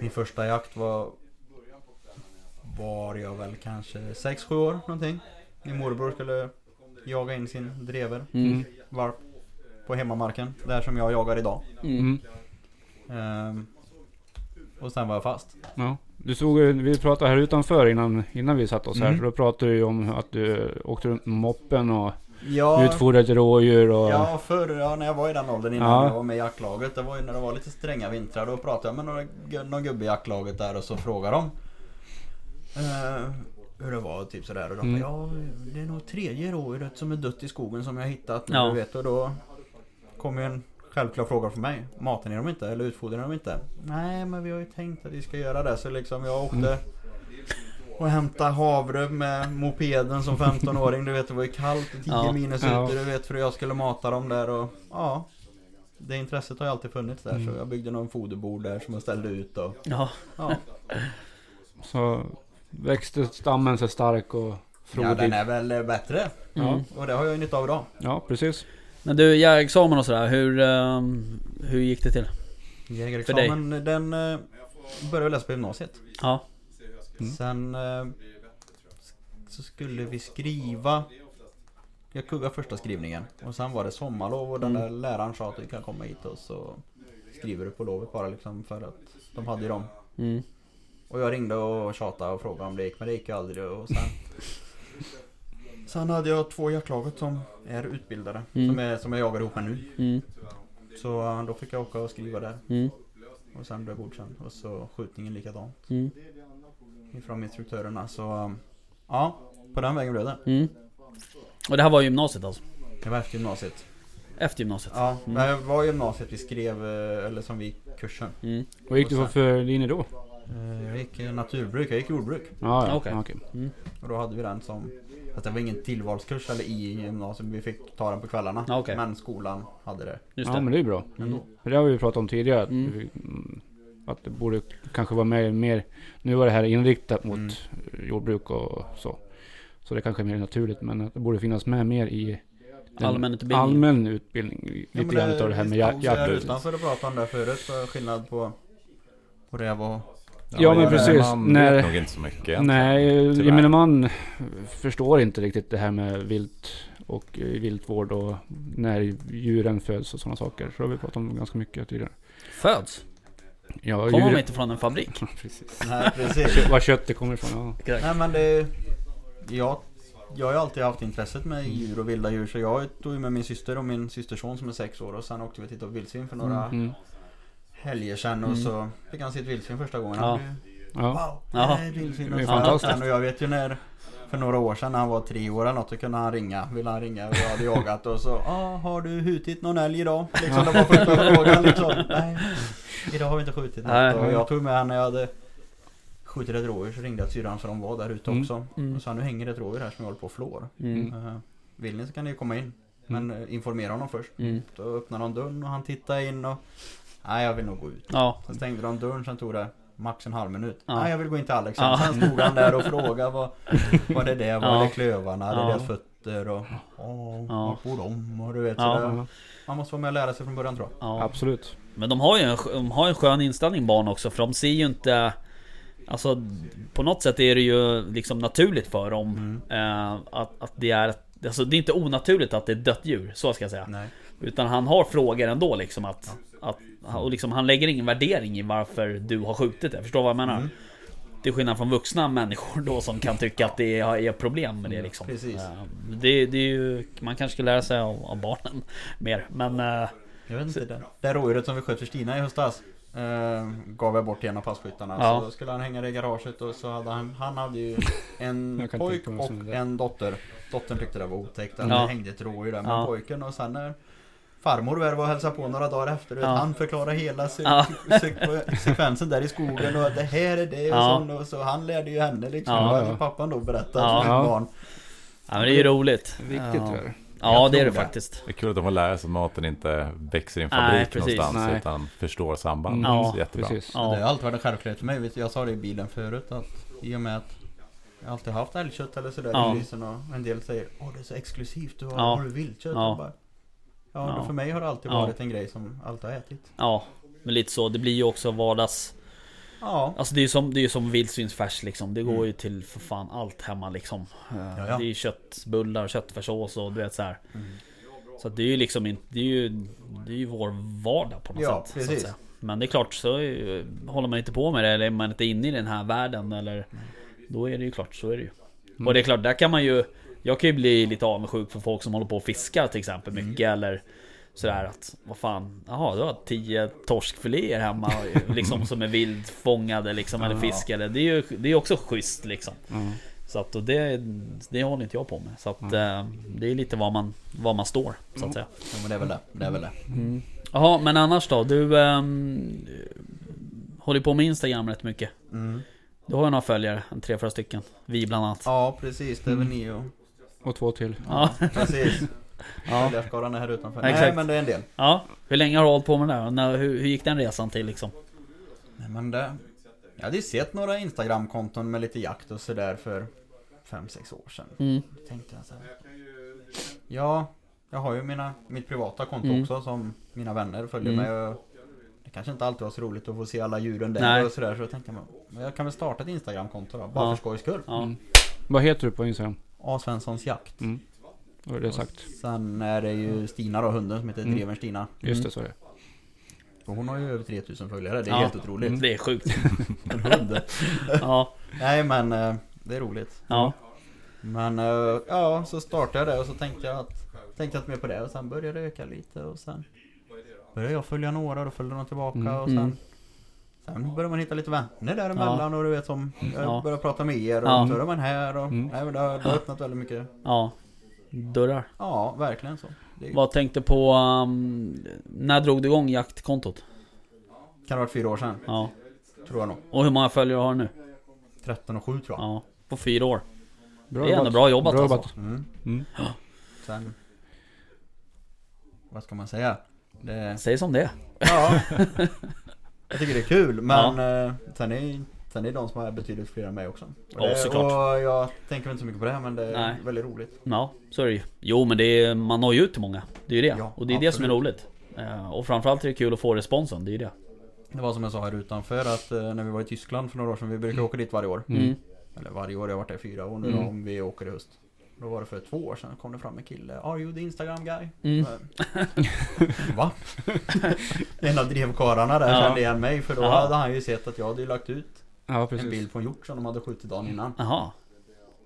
Min första jakt var... Var jag väl kanske 6-7 år någonting. Min morbror skulle jaga in sin drever, Mm. valp. På hemmamarken. Där som jag jagar idag. Mm. Ehm, och sen var jag fast. Ja. Du såg, vi pratade här utanför innan, innan vi satt oss här. Mm. Så då pratade du om att du åkte runt med moppen och Ja, utfodrade rådjur och... Ja, förr ja, när jag var i den åldern innan Ja. jag var med i jaktlaget. Det var ju när det var lite stränga vintrar. Då pratade jag med några, någon gubbe i jaktlaget där och så frågade de. Eh, hur det var typ sådär. Och de Mm. ja det är nog tredje rådjuret som är dött i skogen som jag hittat. Ja. Du vet, och då kom ju en självklar fråga från mig. Matar ni dem inte eller utfodrar ni dem inte? Nej men vi har ju tänkt att vi ska göra det. Så liksom jag åkte Mm. och hämtade havre med mopeden som 15-åring. Du vet det var ju kallt, 10 Ja. minus Ja. ute. Du vet för jag skulle mata dem där och ja. Det intresset har ju alltid funnits där så Mm. jag byggde någon foderbord där som jag ställde ut och Ja. ja. Så växte stammen sig stark och ja frodig. den är väl bättre. Mm. Och det har jag ju nytta av idag. Ja, precis. Men du, jägarexamen och sådär, hur, ehm, hur gick det till? Jägarexamen den eh, började jag läsa på gymnasiet. Ja. Mm. Sen eh, så skulle vi skriva Jag kuggade första skrivningen och sen var det sommarlov och den Mm. där läraren sa att du kan komma hit och så skriver du på lovet bara liksom för att de hade ju dem. Mm. Och jag ringde och tjatade och frågade om det gick men det gick ju aldrig och sen Sen hade jag två i jaktlaget som är utbildade Mm. som, är, som jag jagar ihop med nu. Mm. Så då fick jag åka och skriva där Mm. och sen blev jag godkänd och så skjutningen likadant Mm. ifrån instruktörerna så Ja, på den vägen blev det. Mm. Och det här var gymnasiet alltså? Det var efter gymnasiet. Efter gymnasiet? Ja, Mm. det var gymnasiet vi skrev, eh, eller som vi gick kursen. Mm. Vad gick du på för linje då? Eh, Jag gick naturbruk, jag gick jordbruk. Ja, ja. Okej. okej. Mm. Och då hade vi den som, att det var ingen tillvalskurs eller i gymnasiet, vi fick ta den på kvällarna. Ja, okej. Men skolan hade det Just Ja, det. men det är bra. Mm. För det har vi ju pratat om tidigare. Att, Mm. vi- mm, att det borde kanske vara mer, mer... Nu var det här inriktat mot Mm. jordbruk och så. Så det kanske är mer naturligt. Men att det borde finnas med mer i den Allmän utbildning. allmän utbildning. Ja, Lite men grann utav det här med jakt. här jakt. Utanför att prata om det förut, så skillnad på, på räv och... Ja, men det- precis. Man När- vet nog inte så mycket egentligen. Nej, Tyvärr. gemene man förstår inte riktigt det här med vilt och eh, viltvård och när djuren föds och sådana saker. Så det har vi pratat om ganska mycket tidigare. Föds? Ja, Kommer djur- de inte från en fabrik? Precis. Nej precis. Var köttet kommer ifrån, ja. Nej men det... Jag, jag har ju alltid haft intresset med djur och vilda djur så jag tog ju med min syster och min systerson som är sex år och sen åkte vi och tittade på vildsvin för några Mm. Helger sedan och Mm. så fick han se ett vildsvin första gången. Ja. Han blev, Ja. Wow, är ett vildsvin. Det är Och så fantastiskt. sen, Och jag vet ju när för några år sedan när han var tre år eller något, då kunde han ringa. Ville han ringa och jag hade jagat och så ah, har du hutit någon älg idag? Liksom det var första frågan liksom. Nej, idag har vi inte skjutit något. Nej. Och jag tog med han när jag hade skjutit ett rådjur så ringde jag syrran så de var där ute Mm. också. Mm. Och sa nu hänger det ett rådjur här som jag håller på och flår. Mm. Uh, vill ni så kan ni ju komma in. Men eh, informera honom först. Mm. Då öppnade de dörren och han tittade in och Nej jag vill nog gå ut. Ja. Sen stängde de dörren, sen tog det max en halv minut. Ja. Nej jag vill gå in till Alex. Ja. Sen stod han där och frågade vad, vad det är, vad Ja. är det klövarna, det är Ja. deras fötter och åh, Ja. vart bor de? Och du vet Ja. sådär. Man måste vara med och lära sig från början tror jag. ja. Absolut. Men de har ju en, de har ju en skön inställning barn också för de ser ju inte Alltså på något sätt är det ju liksom naturligt för dem Mm. eh, att, att det är Alltså det är inte onaturligt att det är dött djur, så ska jag säga. Nej. Utan han har frågor ändå liksom att, att och liksom, han lägger ingen värdering i varför du har skjutit det. Förstår vad jag menar? Mm. Till skillnad från vuxna människor då som kan tycka att det är, är problem med det liksom. Precis. Eh, Det, det är ju, man kanske ska lära sig av, av barnen mer. Men eh, Jag vet inte. Det, det rådjuret som vi sköt för Stina i höstas. Eh, gav jag bort till en av passkyttarna. Ja. Så skulle han hänga det i garaget och så hade han, han hade ju en pojk och en dotter. Dottern tyckte det var otäckt Ja. det hängde ett rådjur där med Ja. pojken och sen när Farmor var och hälsade på några dagar efter Ja. han förklarade hela se- Ja. se- sekvensen där i skogen och att det här är det och Ja. sånt och så han lärde ju henne liksom. Ja. Pappan då berättat Ja. för barn. ja, men det är ju roligt. Viktigt ja. Ja det är det det. faktiskt. Det är kul att de får lära sig att maten inte växer i en Nej, fabrik precis. någonstans Nej. utan förstår samband. Mm. Ja, Jättebra. Precis. Ja. Det har alltid varit en självklarhet för mig. Jag sa det i bilen förut att i och med att jag alltid haft älgkött eller sådär Ja. i grisen och en del säger Åh det är så exklusivt, du har, Ja. har du viltkött? Ja. Ja, Ja. för mig har det alltid Ja. varit en grej som alltid har ätit. Ja, men lite så. Det blir ju också vardags... Ja. Alltså det är ju som, det är ju som vildsvinsfärs liksom. Det går Mm. ju till för fan allt hemma liksom. Eh, Ja, ja. Det är ju köttbullar och köttfärssås och du vet så här. Mm. Så att det är ju liksom inte... Det är ju, det är ju vår vardag på något Ja, sätt. Så att precis. säga. Men det är klart, så är håller man inte på med det eller är man inte inne i den här världen eller... Då är det ju klart, så är det ju. Mm. Och det är klart, där kan man ju... Jag kan ju bli lite avundsjuk för folk som håller på och fiskar till exempel Mm. mycket eller Sådär att, vad fan, jaha du har tio torskfiléer hemma liksom som är vildfångade liksom eller fiskade. Det är ju det är också schysst liksom. Ja. Så att och det, det håller inte jag på med. Så att eh, det är lite var man, var man står så att säga. Ja, men det är väl det. Det är väl det. Jaha men annars då, du ehm, Håller på med Instagram rätt mycket. Mm. Du har ju några följare, en tre, fyra stycken. Vi bland annat. Ja precis, det är väl ni och... Och två till. Ja, Precis. ja. Följarskaran är här utanför. Exakt. Nej men det är en del. ja. Hur länge har du hållit på med det här? När, hur, hur gick den resan till liksom? Nej men det... Jag hade ju sett några Instagram-konton med lite jakt och sådär för 5-6 år sedan. Mm. Då tänkte jag så här. Ja, jag har ju mina, mitt privata konto Mm. också som mina vänner följer Mm. med. Och det kanske inte alltid var så roligt att få se alla djuren där Nej. och sådär. Så då tänkte jag, men jag kan väl starta ett Instagram-konto då, bara Ja. för skojs skull. Ja. Mm. Vad heter du på Instagram? A. Svenssons jakt. Mm. Vad har du sagt? Sen är det ju Stina då, hunden som heter Mm. Dreven Stina. Just det, så är det. Och hon har ju över 3000 följare, det är Ja. helt otroligt. Det är sjukt En hund. Ja, Nej men eh, det är roligt. ja, Men eh, ja, så startade jag det och så tänkte jag att Tänkte jag inte mer på det och sen började det öka lite och sen Började jag följa några och då följde de tillbaka Mm. och sen Mm. Sen började man hitta lite vänner däremellan och du vet som Jag Ja. började prata med er och Ja. så är man här och Mm. nej, men det, har, det har öppnat väldigt mycket ja Dörrar Ja, verkligen så Det Vad tänkte på... Um, när drog du igång jaktkontot? kan ha varit fyra år sedan, Ja tror jag nog Och hur många följare har du nu? 13 och 7 tror jag Ja, på fyra år Bra Det är ändå bra jobbat, Bra alltså. jobbat. mm. Mm. Sen Vad ska man säga? Det, Säg som det är. Ja Jag tycker det är kul men eh, sen, är, sen är de som är betydligt fler än mig också. Och, Ja, det, såklart. och jag tänker inte så mycket på det här men det är Nej. väldigt roligt. Ja, så är det ju. Jo men det är, man når ju ut till många. Det är ju det. Ja, Och det är det som är absolut. roligt. Eh, Och framförallt är det kul att få responsen, det är ju det. Det var som jag sa här utanför att eh, när vi var i Tyskland för några år sedan, vi brukar åka dit varje år. Mm. Eller varje år, jag har varit där i fyra år nu Mm. om vi åker i höst Då var det för två år sedan, kom det fram en kille Are you the Instagram guy? Mm. Va? en av drevkarlarna där Ja. kände igen mig för då Jaha. hade han ju sett att jag hade lagt ut Ja, en bild på en hjort som de hade skjutit dagen innan Jaha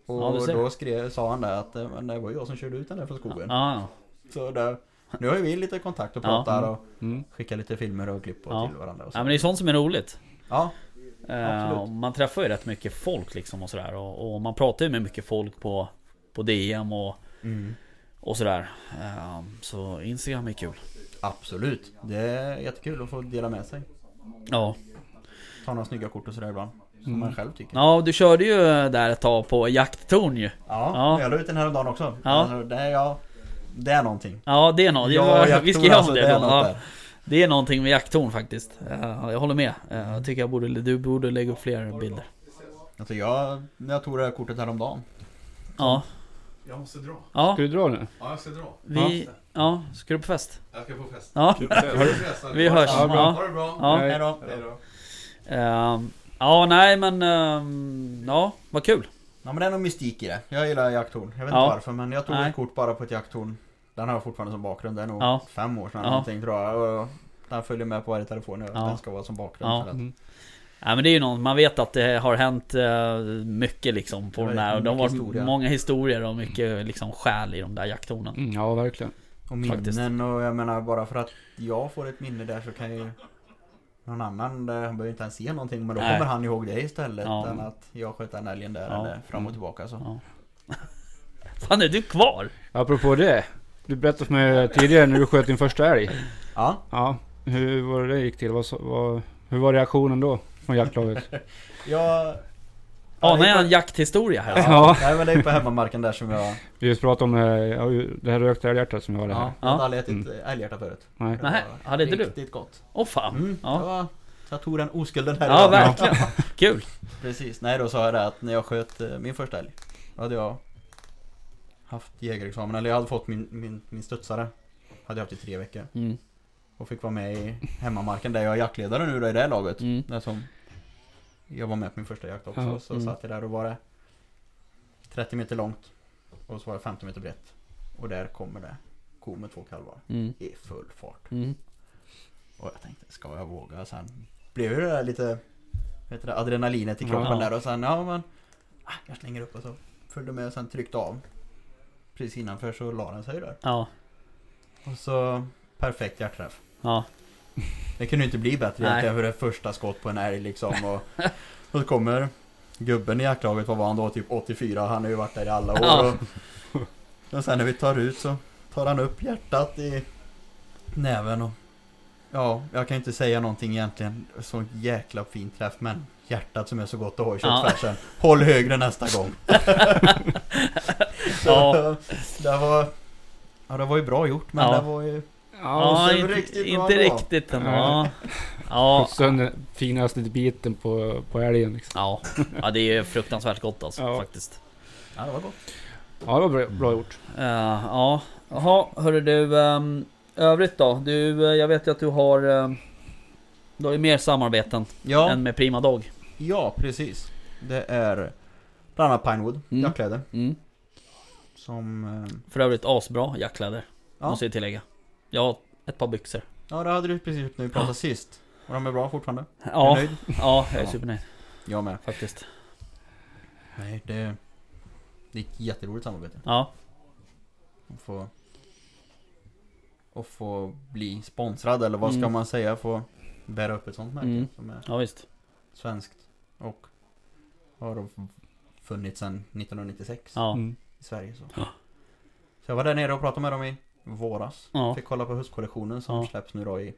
Och Ja, då skrev, sa han där att eh, men det var jag som körde ut den där från skogen Ja, Så där, nu har ju vi lite kontakt och Ja. pratar och Mm. skickar lite filmer och klipp och Ja. till varandra och så. ja men det är sånt som är roligt Ja, Absolut. Man träffar ju rätt mycket folk liksom och sådär och, och man pratar ju med mycket folk på, på DM och, mm. och sådär Eh, Så Instagram är kul absolut. Det är jättekul att få dela med sig. Ja Ta några snygga kort och sådär ibland. Som Mm. man själv tycker. Ja du körde ju där ett tag på jakttorn ju Ja, Ja. jag la ut den här dagen också. Ja. Alltså, det, är, ja, det är någonting. Ja det är något, Ja, vi ska göra alltså, det, det är då. Ja. Det är någonting med jakttorn faktiskt Jag håller med Jag tycker jag borde, du borde lägga upp fler bilder Alltså jag, jag tog det här kortet häromdagen. Ja, Jag måste dra. ja Ska du dra nu? Ja, jag ska dra. vi... Ja, ska du på fest? Jag ska på fest. Ja, Vi hörs Ja, bra. Ha det bra. Ja. Hej då. Hej då. Ehm, Ja, nej men... ehm, ja, vad kul. Ja men det är nog mystik i det. Jag gillar jakttorn. Jag vet Ja. inte varför men jag tog Nej. ett kort bara på ett jakttorn. Den har jag fortfarande som bakgrund. Det är nog Ja. fem år sedan Ja. någonting tror jag. Den följer med på varje telefon. jag- Ja. Den ska vara som bakgrund. Ja. Mm. Ja men det är ju något, man vet att det har hänt eh, mycket liksom på den här. Och det har varit historia. många historier och mycket liksom själ i de där jakttornen. Mm, ja, verkligen. Och minnen Faktiskt. och jag menar bara för att jag får ett minne där så kan ju någon annan, där, han behöver inte ens se någonting men då Nej. kommer han ihåg det istället Ja. än att jag sköt den älgen där Ja. eller fram och tillbaka så. Ja. Fan är du kvar? Apropå det. Du berättade för mig tidigare när du sköt din första älg. Ja, Ja, hur var det det gick till? Vad, vad, hur var reaktionen då? Från jaktlaget? jag... Anar jag en jakthistoria här? Ja. Nej men det är på hemmamarken där som jag... Vi just pratade om det här, ja, det här rökta älghjärtat som jag har det här. Ja, jag har Ja. aldrig ätit Mm. älghjärta förut. Nej. Nej, hade inte du? Riktigt gott. Åh fan. Mm, Ja. det var, jag tog den oskulden här Ja idag. verkligen. Kul. Precis, nej då sa jag det att när jag sköt eh, min första älg Då hade jag haft jägarexamen, eller jag hade fått min, min, min studsare Hade jag haft i tre veckor Mm. Och fick vara med i hemmamarken där jag är jaktledare nu då i det laget Mm. Där som Jag var med på min första jakt också, Ja, så mm. satt jag där och var det 30 meter långt Och så var det 50 meter brett Och där kommer det ko med två kalvar Mm. i full fart Mm. Och jag tänkte, ska jag våga? Sen blev det där lite heter det, adrenalinet i kroppen Ja. där och sen, ja men ah, Jag slänger upp och så följde med och sen tryckte av Precis innanför så la den sig där Ja. Och så perfekt hjärtträff Ja. Det kunde ju inte bli bättre Nej. egentligen för det första skott på en älg liksom och, och så kommer Gubben i jaktlaget, vad var han då? Typ 84, han har ju varit där i alla år Ja. och, och sen när vi tar ut så tar han upp hjärtat i näven och Ja, jag kan inte säga någonting egentligen. Så jäkla fin träff men hjärtat som är så gott att ha i Ja. köttfärsen. Håll högre nästa gång. så, Ja. Det var Ja det var ju bra gjort men Ja. det var ju Ja, var inte riktigt inte riktigt ändå. Nej. Ja. Ja. Sönder den finaste biten på, på älgen liksom. Ja. ja, det är fruktansvärt gott alltså Ja. faktiskt. Ja det var gott. Ja, det var bra, bra gjort. Uh, ja, jaha, hörru du. Um, övrigt då? Du, eh, jag vet ju att du har... ehm, du har ju mer samarbeten Ja, än med Prima Dog. ja precis. Det är bland annat Pinewood, Mm. jackkläder. Mm. Som eh, För övrigt asbra jackkläder. Ja. Måste jag tillägga. Har ett par byxor. Ja det hade du precis när vi pratade sist. Och de är bra fortfarande. Är Ja, nöjd? ja jag är Ja. supernöjd Jag med. faktiskt. Nej det Det är ett jätteroligt samarbete. Ja, Att få Och få bli sponsrad eller vad ska Mm. man säga? Få bära upp ett sånt märke Mm. som är ja visst. svenskt och har funnits sedan 1996 Ja. Mm. i Sverige så. Ja. Så jag var där nere och pratade med dem i våras. Ja. Fick kolla på höstkollektionen som Ja. släpps nu då i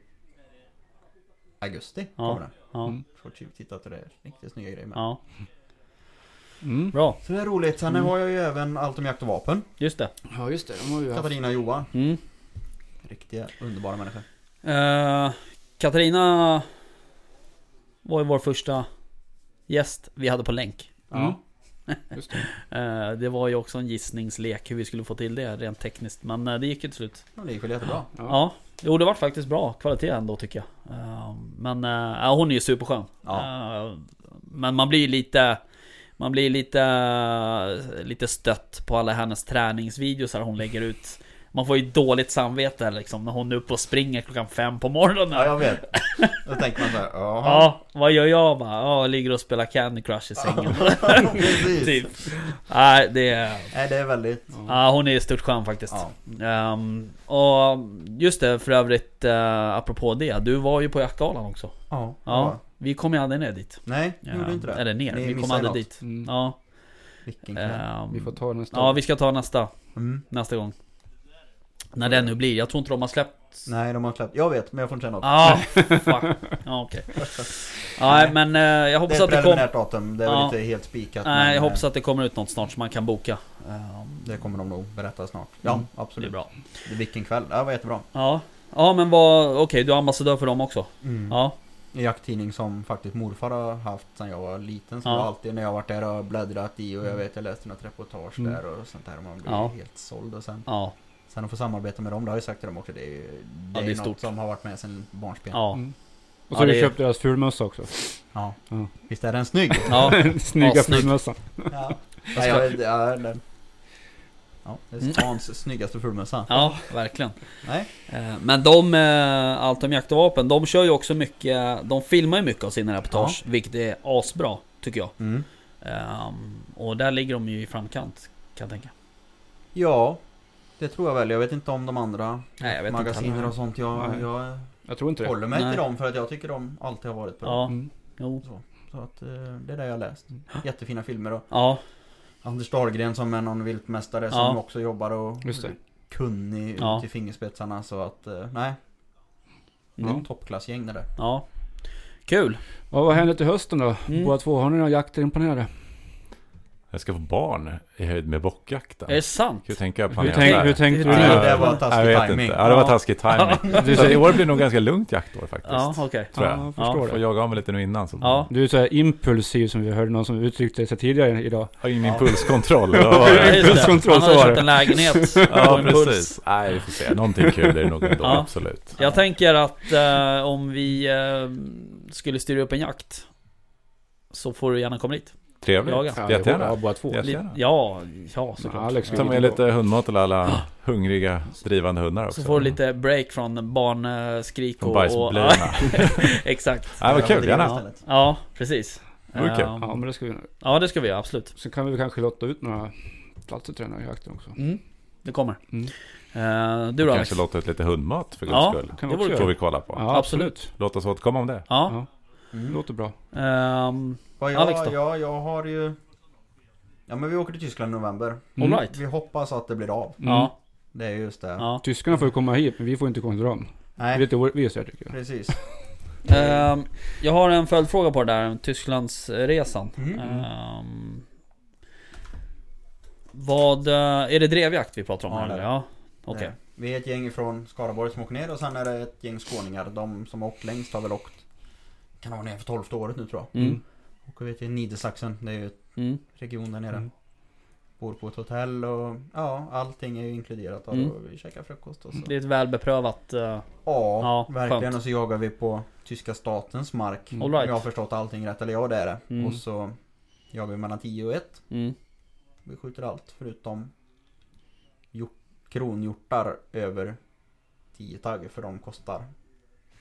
augusti. Ja. Kommer den. Ja. Mm. Får titta till det. är Riktigt snygga grejer med. ja. Mm. Bra. Så det är roligt. Sen Mm. har jag ju även Allt om jakt och vapen. Just det. Ja, just det. De har ju. Katarina och Johan. Mm. Riktiga underbara människor. Eh, Katarina var ju vår första gäst vi hade på länk. Mm. Just det. Eh, det var ju också en gissningslek hur vi skulle få till det rent tekniskt. Men eh, det gick ju till slut. Ja, det gick väl jättebra. Ja. Jo det var faktiskt bra kvalitet ändå tycker jag. Eh, men ja, hon är ju superskön. Ja. Men man blir lite... Man blir lite, lite stött på alla hennes träningsvideos här hon lägger ut. Man får ju dåligt samvete liksom när hon är uppe och springer klockan fem på morgonen. Ja, jag vet. Då tänker man så här, jaha. Ja, vad gör jag bara? Ja, jag ligger och spelar Candy Crush i sängen. Precis. typ. Nej, det är... Nej, det är väldigt... Ja, hon är stort skön faktiskt. Ja. Ehm, och just det, för övrigt uh, apropå det. Du var ju på jaktgalan också. Ja. Ja, vi kom ju aldrig ner dit. Nej, vi gjorde Ja, inte det. Eller ner, Ni vi kom aldrig något. dit. Mm. Ja. Vilken kväll. ehm, Vi får ta nästa Ja, vi ska ta nästa. Mm. Nästa gång. När den nu blir. Jag tror inte de har släppt... Nej, de har släppt. Jag vet, men jag får inte säga något. Ah, fuck. Ja, okej. Nej, men eh, jag det hoppas är att ett det kommer... preliminärt datum. Det är Ja. väl inte helt spikat. Nej, men, jag hoppas eh, att det kommer ut något snart som man kan boka. Ehm, Det kommer de nog berätta snart. Ja, Mm. Det är absolut. bra. Det Vilken kväll. Det var jättebra. Ja, ja men vad... Okej, du är ambassadör för dem också? Mm. Ja, En jakttidning som faktiskt morfar har haft sedan jag var liten. Så Ja. alltid när jag varit där och bläddrat i och jag Mm. vet jag läste något reportage Mm. där och sånt där. Och man blir Ja. helt såld och sen ja, Sen att få samarbeta med dem, det har jag sagt till dem också. Det är, det Ja, det är är, stort. något som har varit med sedan barnsben. ja. Mm. Och så har Ja, är- köpt deras fulmössa också. Ja. Ja. Visst är den snygg? Ja, Snygga Ja, fulmössan. Ja. Jag, ja, den. Ja, det Mm. är stans snyggaste fulmössa. ja verkligen. Nej. Eh, Men de, eh, allt om jakt och vapen, de kör ju också mycket, de filmar ju mycket av sina reportage, vilket är asbra, tycker jag. Mm. Ehm, och där ligger de ju i framkant, kan jag tänka. Ja, det tror jag väl. Jag vet inte om de andra Nej, jag vet inte magasiner och sånt. Jag, Nej. jag Jag tror inte det. håller mig Nej. till dem för att jag tycker de alltid har varit bra. Ja, Mm. jo. Så, så att eh, det är det jag har läst. Jättefina filmer och Ja, Anders Dahlgren som är någon viltmästare Ja. som också jobbar och Just det. kunnig Ja. ut i fingerspetsarna så att eh, nej, mm. toppklassgäng det där. ja. Kul! Vad händer till hösten då? Mm. Båda två, har ni några jakter imponerade? Jag ska få barn i höjd med bockjakten. Är det sant? Hur tänker jag Hur, planera tänk, det? hur tänkte du Hur där? det var Jag taskig vet timing. inte. Ja, det var Ja. taskig timing. Du Så i år blir det nog ganska lugnt jaktår faktiskt. Ja, okej. Tror jag. ja, jag förstår Får det. jaga av mig lite nu innan. Så Ja. Du är så här impulsiv som vi hörde någon som uttryckte sig tidigare idag. Har ingen Ja. impulskontroll. Det var Ja. Impulskontroll, Han var köpt det. en lägenhet Ja, precis. Nej, vi får se. Någonting kul är det nog ändå, Ja. absolut. Jag tänker att eh, om vi eh, skulle styra upp en jakt Så får du gärna komma dit. Trevligt. Ja, Jättegärna. Ja, båda två. Jättegärna. Ja, ja såklart. Alex Ta med lite hundmat till alla hungriga drivande hundar också. Så får du lite break från barnskrik Och bajsblöjorna. exakt. Ja, vad kul. Gärna. Ja, precis. Det vore kul. Ehm, Ja, men det ska vi Ja, det ska vi göra, absolut. Sen kan vi kanske lotta ut några platser till den här jakten också. Mm, det kommer. Mm. Eh, du då Alex? Kanske låta ut lite hundmat för guds Ja, skull. Det också får vi kolla på. Ja, Absolut. Låt oss återkomma om det. Ja. Ja, Mm. låter bra. Ehm, Vad jag, Alex då? Ja, jag har ju... Ja men vi åker till Tyskland i november. all right. Vi hoppas att det blir av. Mm. Ja, Det är just det. ja. Tyskarna får ju komma hit, men vi får inte komma till dem. Det är Nej, lite orättvist här tycker jag. precis. Ehm, jag har en följdfråga på det där, Tysklandsresan. Mm. Ehm, vad, eh, är det drevjakt vi pratar om Ja, här eller? det. Ja, okej. Eh, Vi är ett gäng från Skaraborg som åker ner och sen är det ett gäng skåningar. De som har åkt längst har väl åkt... Kan ha ner för tolfte året nu tror jag. Mm. Åker vi till Niedersachsen, det är ju Mm. region där nere. Mm. Bor på ett hotell och ja, allting är ju inkluderat. Och Mm. vi käkar frukost och så. Det är ett välbeprövat... eh, Ja, Ja, verkligen. skönt. Och så jagar vi på tyska statens mark. All Om right. jag har förstått allting rätt, eller ja det är det. Mm. Och så jagar vi mellan 10 och 1. mm. Vi skjuter allt förutom hjort, kronhjortar över 10 tagg för de kostar.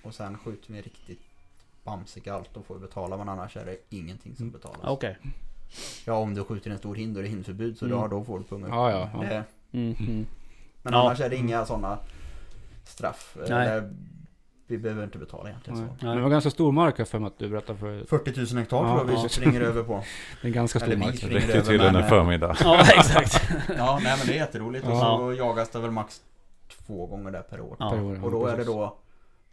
Och sen skjuter vi riktigt bamsiga allt, då får betala men annars är det ingenting som betalas. Okej. Ja om du skjuter en stor hind och det är hindförbud så Mm. då, då får du punga upp. Ja, ja. ja. Det, Mm. Mm. men Ja. annars är det inga sådana straff. Nej. Eller, vi behöver inte betala egentligen Nej. så. Men det var ganska stor mark här för mig att du berättade för. 40 000 hektar Ja, tror jag vi ja. springer över på. Det är en ganska stor Eller mark. springer Räcker till men, en eh, förmiddag. Ja, exakt. Ja, nej men det är jätteroligt. Och Ja. så jagas det väl max två gånger där per år. Ja. per år, ja, Och då är det då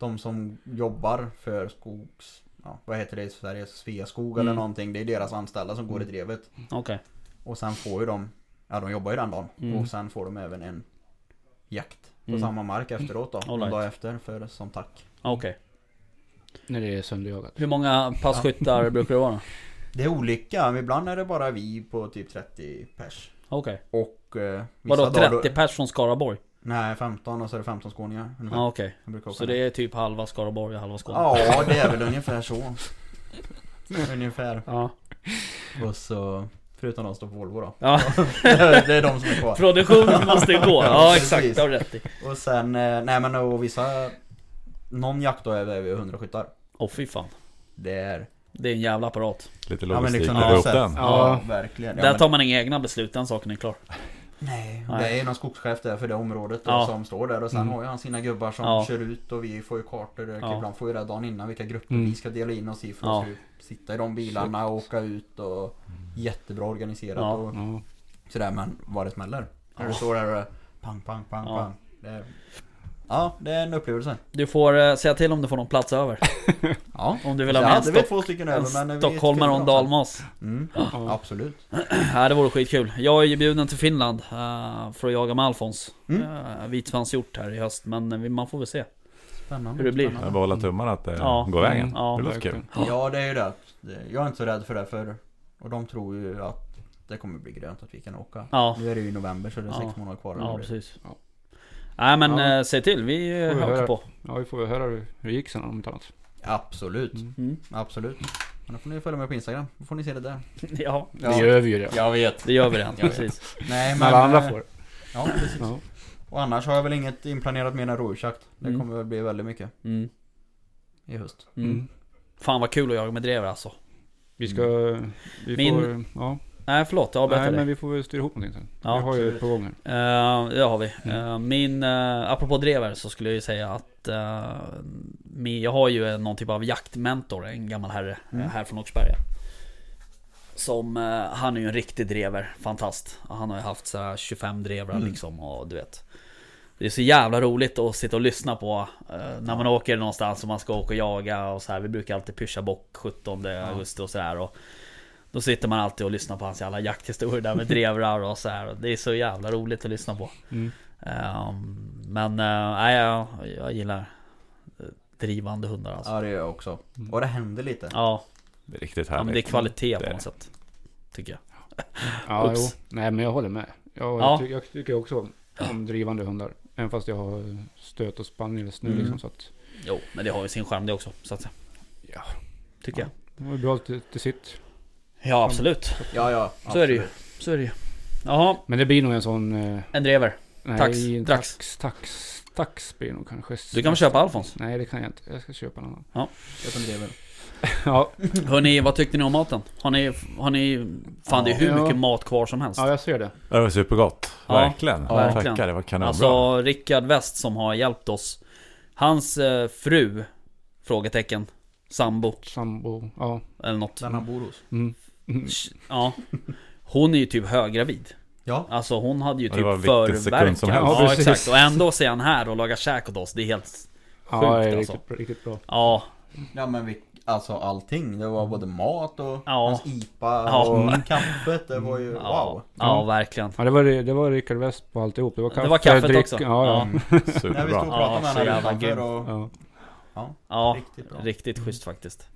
de som jobbar för skogs... Ja, vad heter det i Sverige? Sveaskog eller Mm. någonting. Det är deras anställda som går i Mm. drevet. Okej. Och sen får ju de... Ja, de jobbar ju den dagen. Mm. Och sen får de även en jakt på Mm. samma mark efteråt då. All En right. dag efter för, som tack. Okej. När det är sönderjagat. Hur många passkyttar brukar det vara? Det är olika. Ibland är det bara vi på typ 30 pers. Okej. Och... Eh, Vadå dagar då- 30 pers från Skaraborg? Nej, 15 och så är det 15 skåningar. Ja okej. Jag brukar åka Så det är typ halva Skaraborg och halva Skåne? Ja, det är väl ungefär så. ungefär. Ja. Och så, förutom de som står på Volvo då. Ja. det är de som är kvar. Produktionen måste ju gå. Ja exakt, det har rätt i. Och sen, eh, nej men och vissa, någon jakt då är vi över 100 skyttar. Åh fy fan. Det är, Det är en jävla apparat. Lite ja men logistik liksom ja, den. Ja, Ja. verkligen. Ja, Där men, tar man inga egna beslut, den saken är klar. Nej, Nej. det är någon skogschef där för det området då, Ja. som står där och sen Mm. har ju han sina gubbar som Ja. kör ut och vi får ju kartor. Ja. Ibland får vi reda dagen innan vilka grupper Mm. vi ska dela in oss i för Ja. att sitta i de bilarna och åka ut och jättebra organiserat Ja. och. Sådär men vad det smäller. När du står där och pang, pang, pang, Ja. pang. Det är, ja, det är en upplevelse. Du får eh, säga till om du får någon plats över. Ja. Om du vill ha jag med en, hade stock, två stycken en över men vi stockholmare och en fyller dem dalmas. Mm, Ja. absolut. Ja, det vore skitkul. Jag är ju bjuden till Finland eh, för att jaga med Alfons. Mm. Uh, Vitsvanshjort här i höst, men eh, vi- man får väl se. Spännande. Hur det blir. Jag spännande. bara hålla tummarna att det Ja. går vägen. Mm. Ja, det låter kul. Ja, det är ju det. Det- Jag är inte så rädd för det för och de tror ju att det kommer bli grönt att vi kan åka. Ja, Nu är det ju i november så det är Ja. sex månader kvar. ja precis. Ja. Nej men Ja. eh, säg till, vi Får uh, vi hakar på. ja, vi får väl höra hur hur det gick sen om inte annat. Absolut. Mm. Mm. Absolut. Men då får ni följa med på Instagram. Då får ni se det där. Ja, Det gör vi ju det. Jag vet. det gör vi redan. Precis. Nej Men alla andra eh, får. Ja precis. Ja. Och annars har jag väl inget inplanerat mer än rådjursjakt. Det Mm. kommer väl bli väldigt mycket Mm. i höst. Mm. Mm. Fan vad kul att jaga med drever alltså. Vi ska... Vi Min- får... Ja. Nej förlåt, jag avbröt Nej dig. men vi får väl styra ihop någonting sen. Ja, vi har ju ett på gång här. Eh, det har vi. Mm. Eh, min, uh, apropå drever så skulle jag ju säga att eh, min, jag har ju någon typ av jaktmentor, en gammal herre Mm. här från Åkersberga. Som, han är ju en riktig drever, fantast. Han har ju haft så här 25 drevrar Mm. liksom och du vet. Det är så jävla roligt att sitta och lyssna på när man åker någonstans och man ska åka och jaga och så här. Vi brukar alltid pusha bock 17 augusti och så här. Och då sitter man alltid och lyssnar på hans jävla jakthistorier där med drevrar och så här. Det är så jävla roligt att lyssna på. Mm. Ehm, men eh, nej, jag, jag gillar eh, drivande hundar alltså. Ja det gör jag också. Och det händer lite. Ja, Det är riktigt ja härligt. men det är kvalitet på något det. sätt. Tycker jag. Ja, jo. Nej men jag håller med. Jag, Ja. ty jag tycker också om, drivande hundar. Även fast jag har stöt och spaniels nu Mm. liksom så att... Jo, men det har ju sin charm det också. Så att säga. Ja. Tycker Ja. Det var ju bra till, till sitt. Ja, absolut. Ja ja. Så är det ju. Så är det ju. Jaha, Men det blir nog en sån... Eh, en drever. nej, Tax, en drax. tax. Tax. Tax blir nog kanske... Du kan väl köpa Alfons? Nej det kan jag inte. Jag ska köpa en annan. Jag som driver. Ja, Hörni, vad tyckte ni om maten? Har ni, har ni... Fan det är hur Ja. mycket mat kvar som helst. ja jag ser det. Det var supergott. Ja, verkligen. ja, verkligen. Tackar, det var kanonbra. Alltså Rickard West som har hjälpt oss Hans eh, fru Frågetecken Sambo Sambo. Ja. Eller något Den han bor hos. Mm. Mm. Ja Hon är ju typ höggravid Ja. Alltså hon hade ju Ja, typ förverkan helst. Ja, Ja, exakt och ändå ser han här och lagar käk åt oss Det är helt Ja, det är Sjukt, riktigt, riktigt bra. Ja Ja men vi, alltså allting. Det var både mat och Ja. hans IPA Ja. och kaffet. Det var ju Ja, wow. ja verkligen Ja det var, det var Rickard West på alltihop. Det var kaffe, Det var kaffet dryck, också. Ja, ja. När vi stod och Superbra. pratade Ja, med grym. utanför och... ja. Ja, Ja riktigt bra. Riktigt schysst faktiskt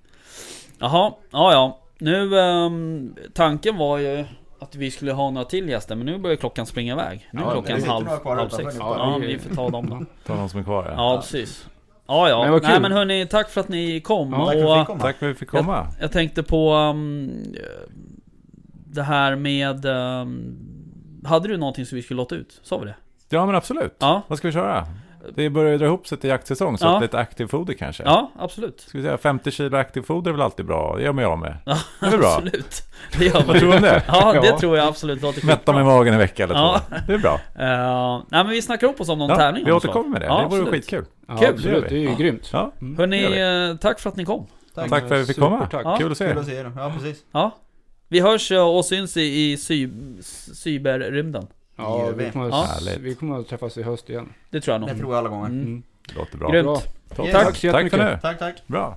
Jaha, ja ja Nu ehm, Tanken var ju Att vi skulle ha några till gäster men nu börjar klockan springa iväg Nu är Ja, det klockan sitter halv, några kvar halv utanför sex nu. Ja, Ja, vi får ta dem då Ta någon som är kvar ja. Ja precis Ja ja, Men vad nej kul. men hörni tack för att ni kom Ja, Tack för att och vi fick komma. Tack för att vi fick komma. jag tänkte på um, Det här med um, Hade du någonting som vi skulle låta ut? Sa vi det? Ja men absolut. Ja, Vad ska vi köra? Det börjar ju dra ihop sig till jaktsäsong, så Ja. lite aktivfoder kanske. ja absolut Ska vi säga 50 kilo aktivfoder är väl alltid bra? Det gör mig jag med. Ja, Det är bra? absolut Det gör Vad man tror du om det? Ja det Ja. tror jag absolut låter Mätta mig i magen en vecka eller Ja. två. Det är bra. Uh, nej men vi snackar upp oss om någon Ja, tävling vi av återkommer med det. Ja, det vore absolut. skitkul. Ja, Kul, absolut. det Det är ju vi. grymt. Ja. Mm. Hörni, det gör eh, tack för att ni kom Tack. Tack för att vi fick komma. Ja. Kul att se Kul er. att se er. Ja precis. Ja Vi hörs och syns i, i cy, cyberrymden Ja, vi kommer, Ja. att, vi kommer att träffas i höst igen. Det tror jag Det nog tror jag alla gånger. Mm. Låter bra. Grymt. Bra. Tack Tack så för jättemycket. nu. Tack tack. Bra.